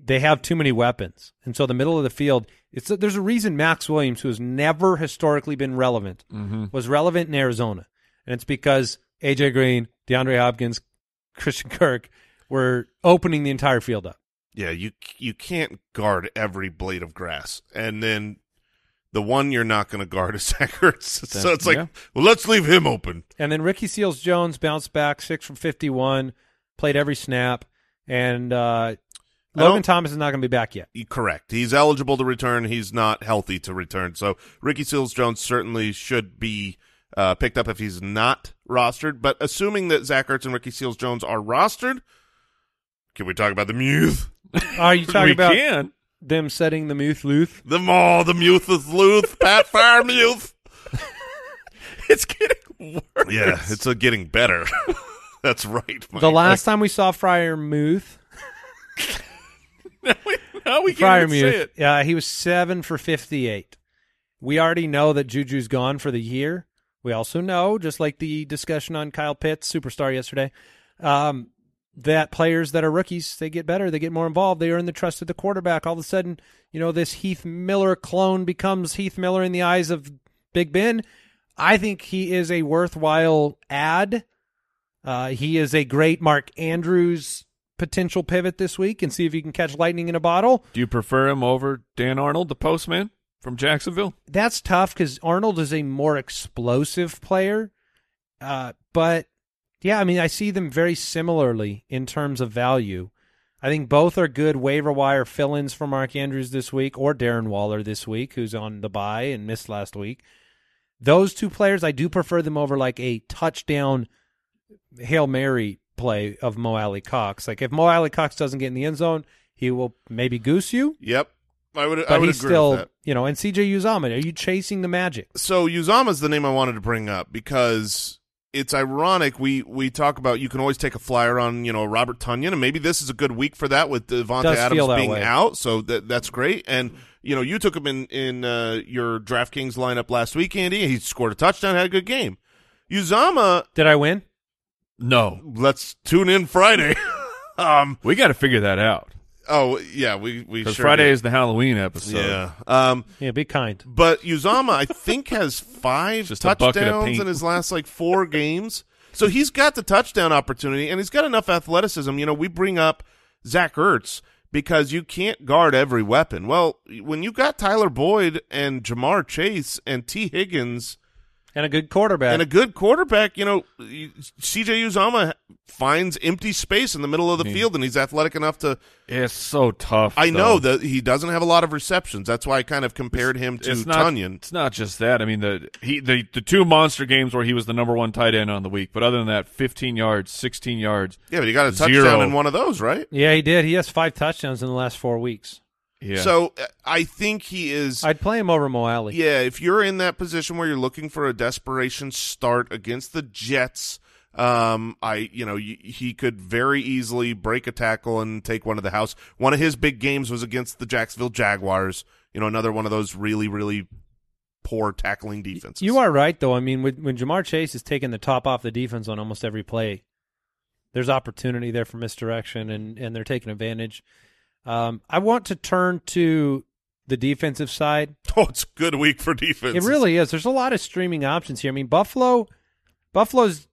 S3: they have too many weapons, and so the middle of the field. It's there's a reason Maxx Williams, who has never historically been relevant,
S1: Mm-hmm.
S3: was relevant in Arizona, and it's because AJ Green, DeAndre Hopkins, Christian Kirk were opening the entire field up.
S4: Yeah, you you can't guard every blade of grass, and then the one you're not going to guard is [LAUGHS] Zach Ertz. So it's like,
S1: yeah.
S4: well, let's leave him open.
S3: And then Ricky Seals Jones bounced back six from fifty one, played every snap, and uh, Logan Thomas is not going to be back yet.
S4: Correct. He's eligible to return. He's not healthy to return. So Ricky Seals Jones certainly should be uh, picked up if he's not rostered. But assuming that Zach Ertz and Ricky Seals Jones are rostered, can we talk about the Muth?
S3: Are you [LAUGHS] talking
S1: we
S3: about
S1: can.
S3: Them setting the Muth Luth?
S4: The mall, the Muth is Luth, Pat [LAUGHS] Fire Muth. [LAUGHS]
S1: It's getting worse.
S4: Yeah, it's uh, getting better. [LAUGHS] That's right. Mike.
S3: The last time we saw Friar Muth,
S1: now we, now we
S3: Friar
S1: can't even say
S3: Muth,
S1: it.
S3: yeah, he was seven for fifty eight. We already know that Juju's gone for the year. We also know, just like the discussion on Kyle Pitts, superstar yesterday, um, that players that are rookies, they get better, they get more involved, they earn the trust of the quarterback. All of a sudden, you know, this Heath Miller clone becomes Heath Miller in the eyes of Big Ben. I think he is a worthwhile ad. Uh, he is a great Mark Andrews potential pivot this week and see if he can catch lightning in a bottle.
S1: Do you prefer him over Dan Arnold, the postman from Jacksonville?
S3: That's tough because Arnold is a more explosive player. Uh, but yeah, I mean, I see them very similarly in terms of value. I think both are good waiver wire fill ins for Mark Andrews this week or Darren Waller this week, who's on the bye and missed last week. Those two players, I do prefer them over like a touchdown Hail Mary play of Mo Alie-Cox. Like if Mo Alie-Cox doesn't get in the end zone, he will maybe goose you.
S4: Yep. I would. I
S3: But
S4: would
S3: he's
S4: agree
S3: still,
S4: with that.
S3: you know, and CJ Uzomah, are you chasing the magic?
S4: So Uzomah's the name I wanted to bring up because it's ironic. We we talk about you can always take a flyer on you know Robert Tonyan, and maybe this is a good week for that with Davante
S3: Does
S4: Adams being
S3: way.
S4: out. So that that's great. And you know you took him in in uh, your DraftKings lineup last week, Andy. He scored a touchdown, had a good game. Uzomah,
S3: Did I win?
S1: No.
S4: let's tune in Friday. [LAUGHS] um.
S1: We got to figure that out.
S4: Oh yeah, we we
S1: Because
S4: sure
S1: Friday
S4: did.
S1: is the Halloween episode.
S4: yeah. Um.
S3: Yeah, be kind.
S4: But Uzomah, I think, has five [LAUGHS]
S1: Just a bucket of
S4: touchdowns in his last like four [LAUGHS] games. So he's got the touchdown opportunity, and he's got enough athleticism. You know, we bring up Zach Ertz because you can't guard every weapon. Well, when you got Tyler Boyd and Ja'Marr Chase and Tee Higgins
S3: And a good quarterback.
S4: and a good quarterback, you know, C.J. Uzomah finds empty space in the middle of the field, and he's athletic enough to.
S1: It's so tough.
S4: I know that he doesn't have a lot of receptions. That's why I kind of compared him to
S1: it's not,
S4: Tonyan.
S1: It's not just that. I mean, the he the the two monster games where he was the number one tight end on the week, but other than that, 15 yards, 16 yards.
S4: Yeah, but he got a touchdown
S1: Zero.
S4: in one of those, right?
S3: yeah, he did. He has five touchdowns in the last four weeks.
S1: Yeah.
S4: So uh, I think he is.
S3: I'd play him over Mo Alie.
S4: yeah, if you're in that position where you're looking for a desperation start against the Jets, um, I you know y- he could very easily break a tackle and take one of the house. One of his big games was against the Jacksonville Jaguars. You know, another one of those really really poor tackling defenses.
S3: You are right, though. I mean, when, when Ja'Marr Chase is taking the top off the defense on almost every play, there's opportunity there for misdirection, and, and they're taking advantage. Um, I want to turn to the defensive side. [LAUGHS]
S4: Oh, it's a good week for defense.
S3: It really is. There's a lot of streaming options here. I mean, Buffalo, Buffalo's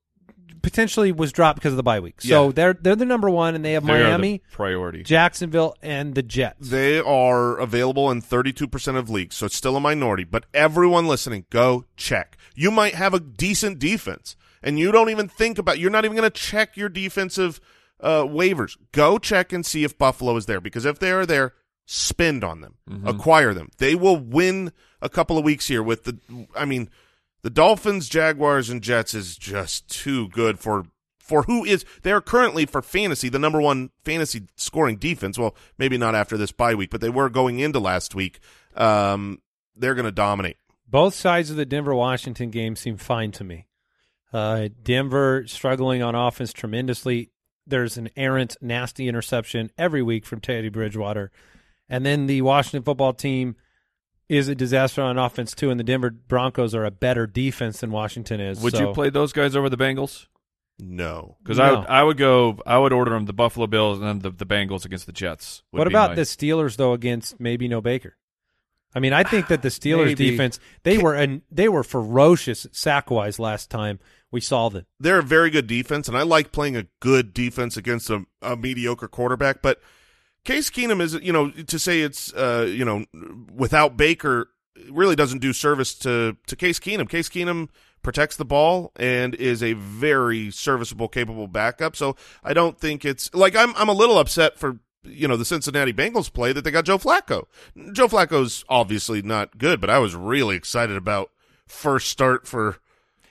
S3: potentially was dropped because of the bye week, so
S4: Yeah.
S3: they're they're the number one, and they have
S1: They are the
S3: Miami,
S1: priority.
S3: Jacksonville, and the Jets.
S4: They are available in 32% of leagues, so it's still a minority. But everyone listening, go check. You might have a decent defense, and you don't even think about. You're not even going to check your defensive uh, waivers. Go check and see if Buffalo is there, because if they are there, spend on them, acquire them. They will win a couple of weeks here with the. I mean, the Dolphins, Jaguars, and Jets is just too good for for who is they are currently for fantasy the number one fantasy scoring defense. Well, maybe not after this bye week, but they were going into last week. Um, they're going to dominate.
S3: Both sides of the Denver Washington game seem fine to me. Uh, Denver struggling on offense tremendously. There's an errant, nasty interception every week from Teddy Bridgewater. And then the Washington football team is a disaster on offense, too. And the Denver Broncos are a better defense than Washington is.
S1: Would
S3: so-
S1: you play those guys over the Bengals?
S4: No,
S1: Because
S3: No.
S1: I would, I would go. I would order them the Buffalo Bills and then the, the Bengals against the Jets.
S3: What about
S1: my-
S3: the Steelers, though, against maybe no Baker? I mean, I think that the [SIGHS] Steelers
S1: Maybe.
S3: defense they were and they were ferocious sack wise last time we saw it.
S4: they're a very good defense, and I like playing a good defense against a, a mediocre quarterback. But Case Keenum is, you know, to say it's, uh, you know, without Baker really doesn't do service to to Case Keenum. Case Keenum protects the ball and is a very serviceable, capable backup. So I don't think it's like I'm I'm a little upset for you know the Cincinnati Bengals play that they got Joe Flacco. Joe Flacco's obviously not good, but I was really excited about first start for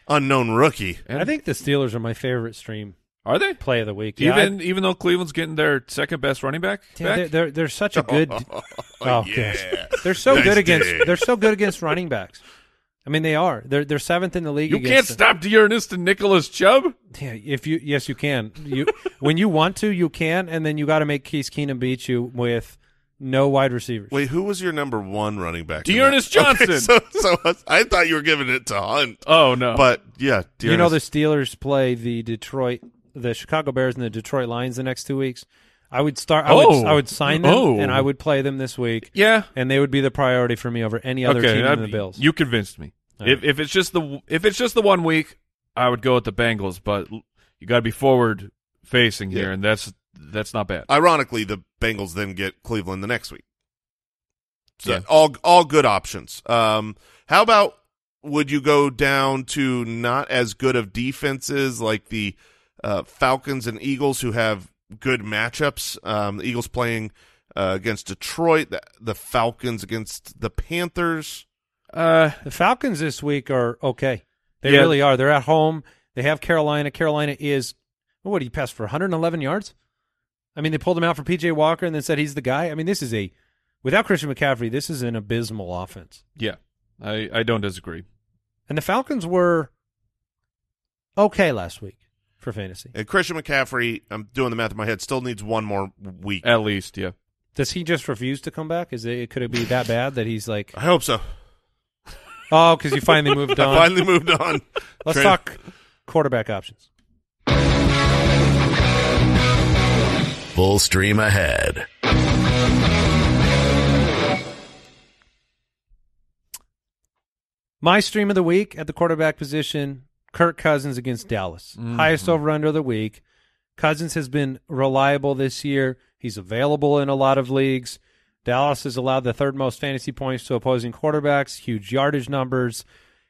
S4: unknown rookie.
S1: And-
S3: I think the Steelers are my favorite stream
S1: are they
S3: play of the week. Yeah,
S1: even even though Cleveland's getting their second best running back?
S3: Yeah,
S1: back?
S3: they're, they're they're such a [LAUGHS] good. oh,
S4: oh
S3: yeah. they're so
S4: Nice
S3: good against
S4: day.
S3: they're so good against running backs. I mean, they are. They're they're seventh in the league.
S1: you can't
S3: against
S1: stop D'Ernest and Nicholas Chubb.
S3: Yeah, if you yes, you can. You when you want to, you can, and then you got to make Case Keenum beat you with no wide receivers.
S4: Wait, who was your number one running back? in
S1: D'Ernest
S4: that? [LAUGHS] Okay,
S1: Johnson.
S4: so, so I thought you were giving it to Hunt,
S1: Oh no!
S4: but yeah, D'Ernest.
S3: you know the Steelers play the Detroit, the Chicago Bears, and the Detroit Lions the next two weeks. I would start. I
S1: Oh.
S3: would I would sign them,
S1: Oh.
S3: and I would play them this week,
S1: yeah.
S3: and they would be the priority for me over any other
S1: okay,
S3: team
S1: that'd
S3: the Bills.
S1: You convinced me.
S3: All
S1: If
S3: right.
S1: if it's just the if it's just the one week, I would go with the Bengals. But you got to be forward facing here, and that's that's not bad.
S4: Ironically, the Bengals then get Cleveland the next week. So
S1: Yeah.
S4: all all good options. Um, how about would you go down to not as good of defenses like the uh, Falcons and Eagles, who have good matchups? Um, the Eagles playing uh, against Detroit, the, the Falcons against the Panthers.
S1: Uh,
S3: the Falcons this week are okay. They
S1: Yeah.
S3: really are. They're at home. They have Carolina. Carolina is what? He pass for 111 yards. I mean, they pulled him out for PJ Walker and then said he's the guy. I mean, this is a without Christian McCaffrey, this is an abysmal offense.
S1: yeah, I I don't disagree.
S3: And the Falcons were okay last week for fantasy.
S4: And Christian McCaffrey, I'm doing the math in my head, still needs one more week.
S1: At least, yeah.
S3: Does he just refuse to come back? Is it could it be that bad that he's like,
S4: I hope so.
S3: oh, because you finally moved [LAUGHS]
S4: I
S3: on?
S4: finally moved on.
S3: Let's
S4: Trade-
S3: talk quarterback options.
S5: Full stream ahead.
S3: My stream of the week at the quarterback position: Kirk Cousins against Dallas.
S1: Mhm.
S3: Highest over under of the week. Cousins has been reliable this year. He's available in a lot of leagues. Dallas has allowed the third most fantasy points to opposing quarterbacks, huge yardage numbers.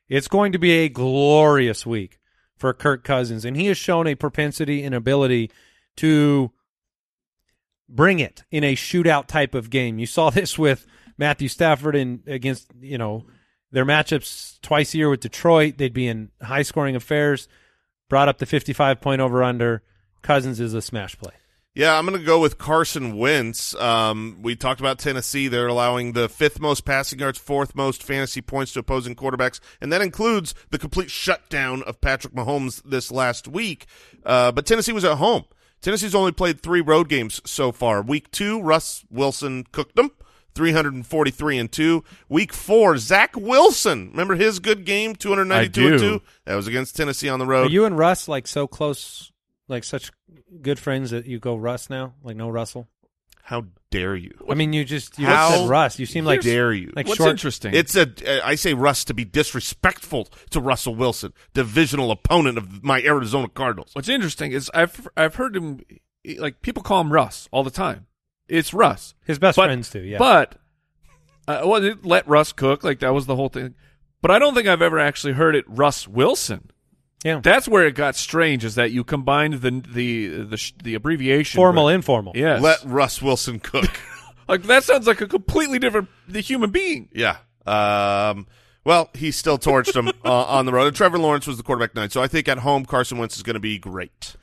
S3: It's going to be a glorious week for Kirk Cousins, and he has shown a propensity and ability to bring it in a shootout type of game. You saw [LAUGHS] this with Matthew Stafford in against you know their matchups twice a year with Detroit. They'd be in high scoring affairs. Brought up the fifty five point over under. Cousins is a smash play.
S4: Yeah, I'm going to go with Carson Wentz. Um, we talked about Tennessee. They're allowing the fifth most passing yards, fourth most fantasy points to opposing quarterbacks, and that includes the complete shutdown of Patrick Mahomes this last week. Uh, but Tennessee was at home. Tennessee's only played three road games so far. Week two, Russ Wilson cooked them. 343 and 2. Week 4, Zach Wilson. Remember his good game, 292 and 2? That was against Tennessee on the
S3: Are
S4: road.
S3: you and Russ like so close, like such good friends that you go Russ now? Like no Russell?
S4: How dare you?
S3: I mean, you just you
S4: How
S3: said Russ. You seem like
S4: dare you?
S3: like
S1: What's
S3: short.
S1: interesting?
S4: It's a. uh, say Russ to be disrespectful to Russell Wilson, divisional opponent of my Arizona Cardinals.
S1: What's interesting is I've I've heard him like people call him Russ all the time. It's Russ.
S3: His best
S1: But-
S3: friends do. Yeah.
S1: But uh, well, it- let Russ cook. Like that was the whole thing. But I don't think I've ever actually heard it Russ Wilson.
S3: Yeah.
S1: That's where it got strange. Is that you combined the the the, sh- the abbreviation
S3: Formal,
S1: but-
S3: informal.
S1: Yes.
S4: Let Russ Wilson cook. [LAUGHS]
S1: like that sounds like a completely different the human being.
S4: yeah. Um. Well, he still torched him [LAUGHS] uh, on the road. And Trevor Lawrence was the quarterback nine, so I think at home Carson Wentz is going to be great.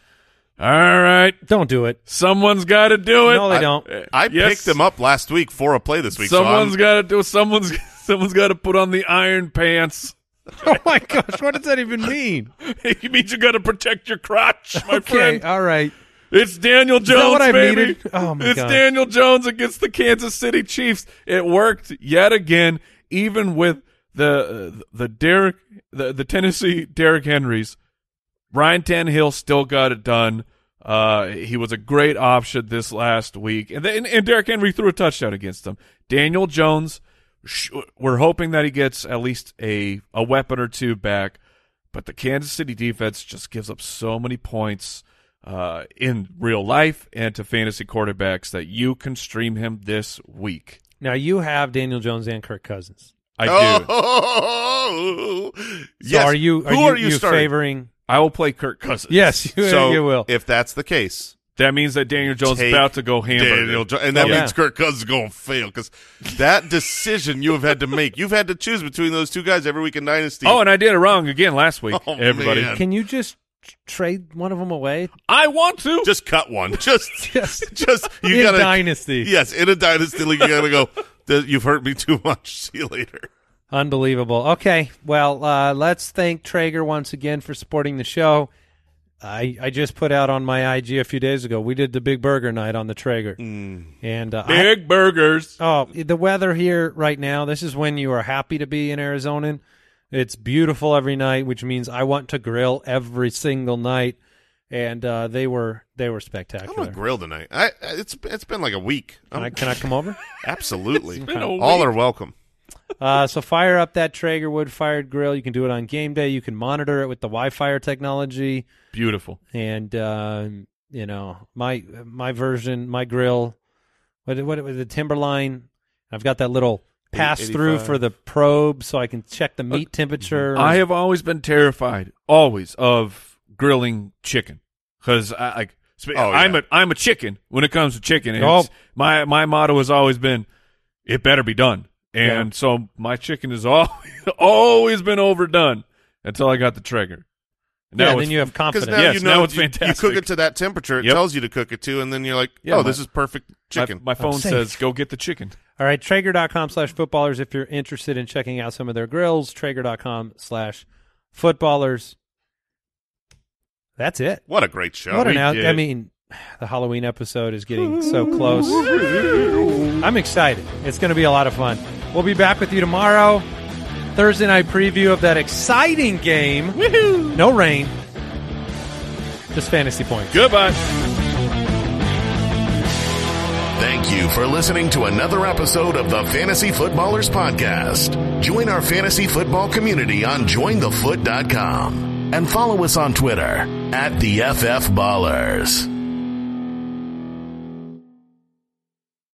S1: All right.
S3: Don't do it.
S1: Someone's got to do it.
S3: No, they
S4: I-
S3: don't.
S1: Uh,
S4: I
S1: yes.
S4: picked him up last week for a play this week.
S1: Someone's
S4: so
S1: got to do. Someone's [LAUGHS] someone's got to put on the iron pants. [LAUGHS]
S3: oh my gosh, what does that even mean? [LAUGHS]
S1: it means you got to protect your crotch, my
S3: okay,
S1: friend.
S3: all right.
S1: It's Daniel Jones,
S3: what I
S1: baby.
S3: needed? Oh, my
S1: it's
S3: God.
S1: Daniel Jones against the Kansas City Chiefs. It worked yet again, even with the uh, the Derek the, the Tennessee Derrick Henrys. Ryan Tannehill still got it done. Uh, he was a great option this last week, and then and Derrick Henry threw a touchdown against them. Daniel Jones, we're hoping that he gets at least a a weapon or two back, but the Kansas City defense just gives up so many points uh, in real life and to fantasy quarterbacks that you can stream him this week.
S3: Now you have Daniel Jones and Kirk Cousins.
S1: I do.
S4: Oh,
S3: So
S4: yes.
S3: are you? Are
S4: Who
S3: you,
S4: are you, starting?
S3: favoring?
S1: I will play Kirk Cousins.
S3: Yes, you,
S4: So
S3: you will.
S4: if that's the case,
S1: that means that Daniel Jones is about to go hamburger.
S4: Daniel, Jo- and that
S3: Yeah.
S4: means Kirk Cousins is going to fail because that decision you have had to make. You've had to choose between those two guys every week in Dynasty.
S1: Oh, and I did it wrong again last week.
S4: Oh,
S1: everybody,
S4: man.
S3: Can you just trade one of them away?
S1: I want to.
S4: just cut one. Just, [LAUGHS]
S3: Yes.
S4: just you
S3: In
S4: gotta
S3: Dynasty.
S4: Yes, in a dynasty league, you gotta go. You've hurt me too much. [LAUGHS] See you later.
S3: Unbelievable. Okay, well, uh, let's thank Traeger once again for supporting the show. I I just put out on my IG a few days ago. We did the big burger night on the Traeger, and uh, I-
S1: Big burgers.
S3: oh, the weather here right now. This is when you are happy to be in Arizona. It's beautiful every night, which means I want to grill every single night. And uh, they were they were spectacular.
S4: I'm gonna grill tonight. I, it's it's been like a week.
S3: Can I, can I come over? [LAUGHS]
S4: absolutely. [LAUGHS]
S1: been a
S4: All are welcome.
S3: Uh, so fire up that Traeger wood fired grill. You can do it on game day. You can monitor it with the Wi-Fi technology,
S1: Beautiful.
S3: and uh, you know my my version, my grill, what what was the Timberline? I've got that little pass through for the probe, so I can check the meat temperature.
S1: I have always been terrified, always, of grilling chicken because I like. sp-
S4: Oh,
S1: I'm a I'm a chicken when it comes to chicken. and
S3: Oh.
S1: my my motto has always been, it better be done, and so my chicken has always [LAUGHS] always been overdone until I got the Traeger. Now
S3: yeah, then you have confidence.
S4: now
S1: Yes,
S4: you know
S1: now it's
S4: you, you cook it to that temperature. It
S1: Yep.
S4: tells you to cook it to, and then you're like,
S1: Yeah,
S4: oh,
S1: my-
S4: this is perfect chicken.
S1: my phone says go get the chicken.
S3: All right, Traeger.com slash footballers if you're interested in checking out some of their grills. Traeger.com slash footballers. That's it.
S4: what a great show.
S3: what an out. I mean, the Halloween episode is getting so close. I'm excited. It's going to be a lot of fun. We'll be back with you tomorrow. Thursday night preview of that exciting game. No rain. Just fantasy points.
S1: Goodbye.
S5: Thank you for listening to another episode of the Fantasy Footballers Podcast. Join our fantasy football community on jointhefoot.com and follow us on Twitter at the FF Ballers.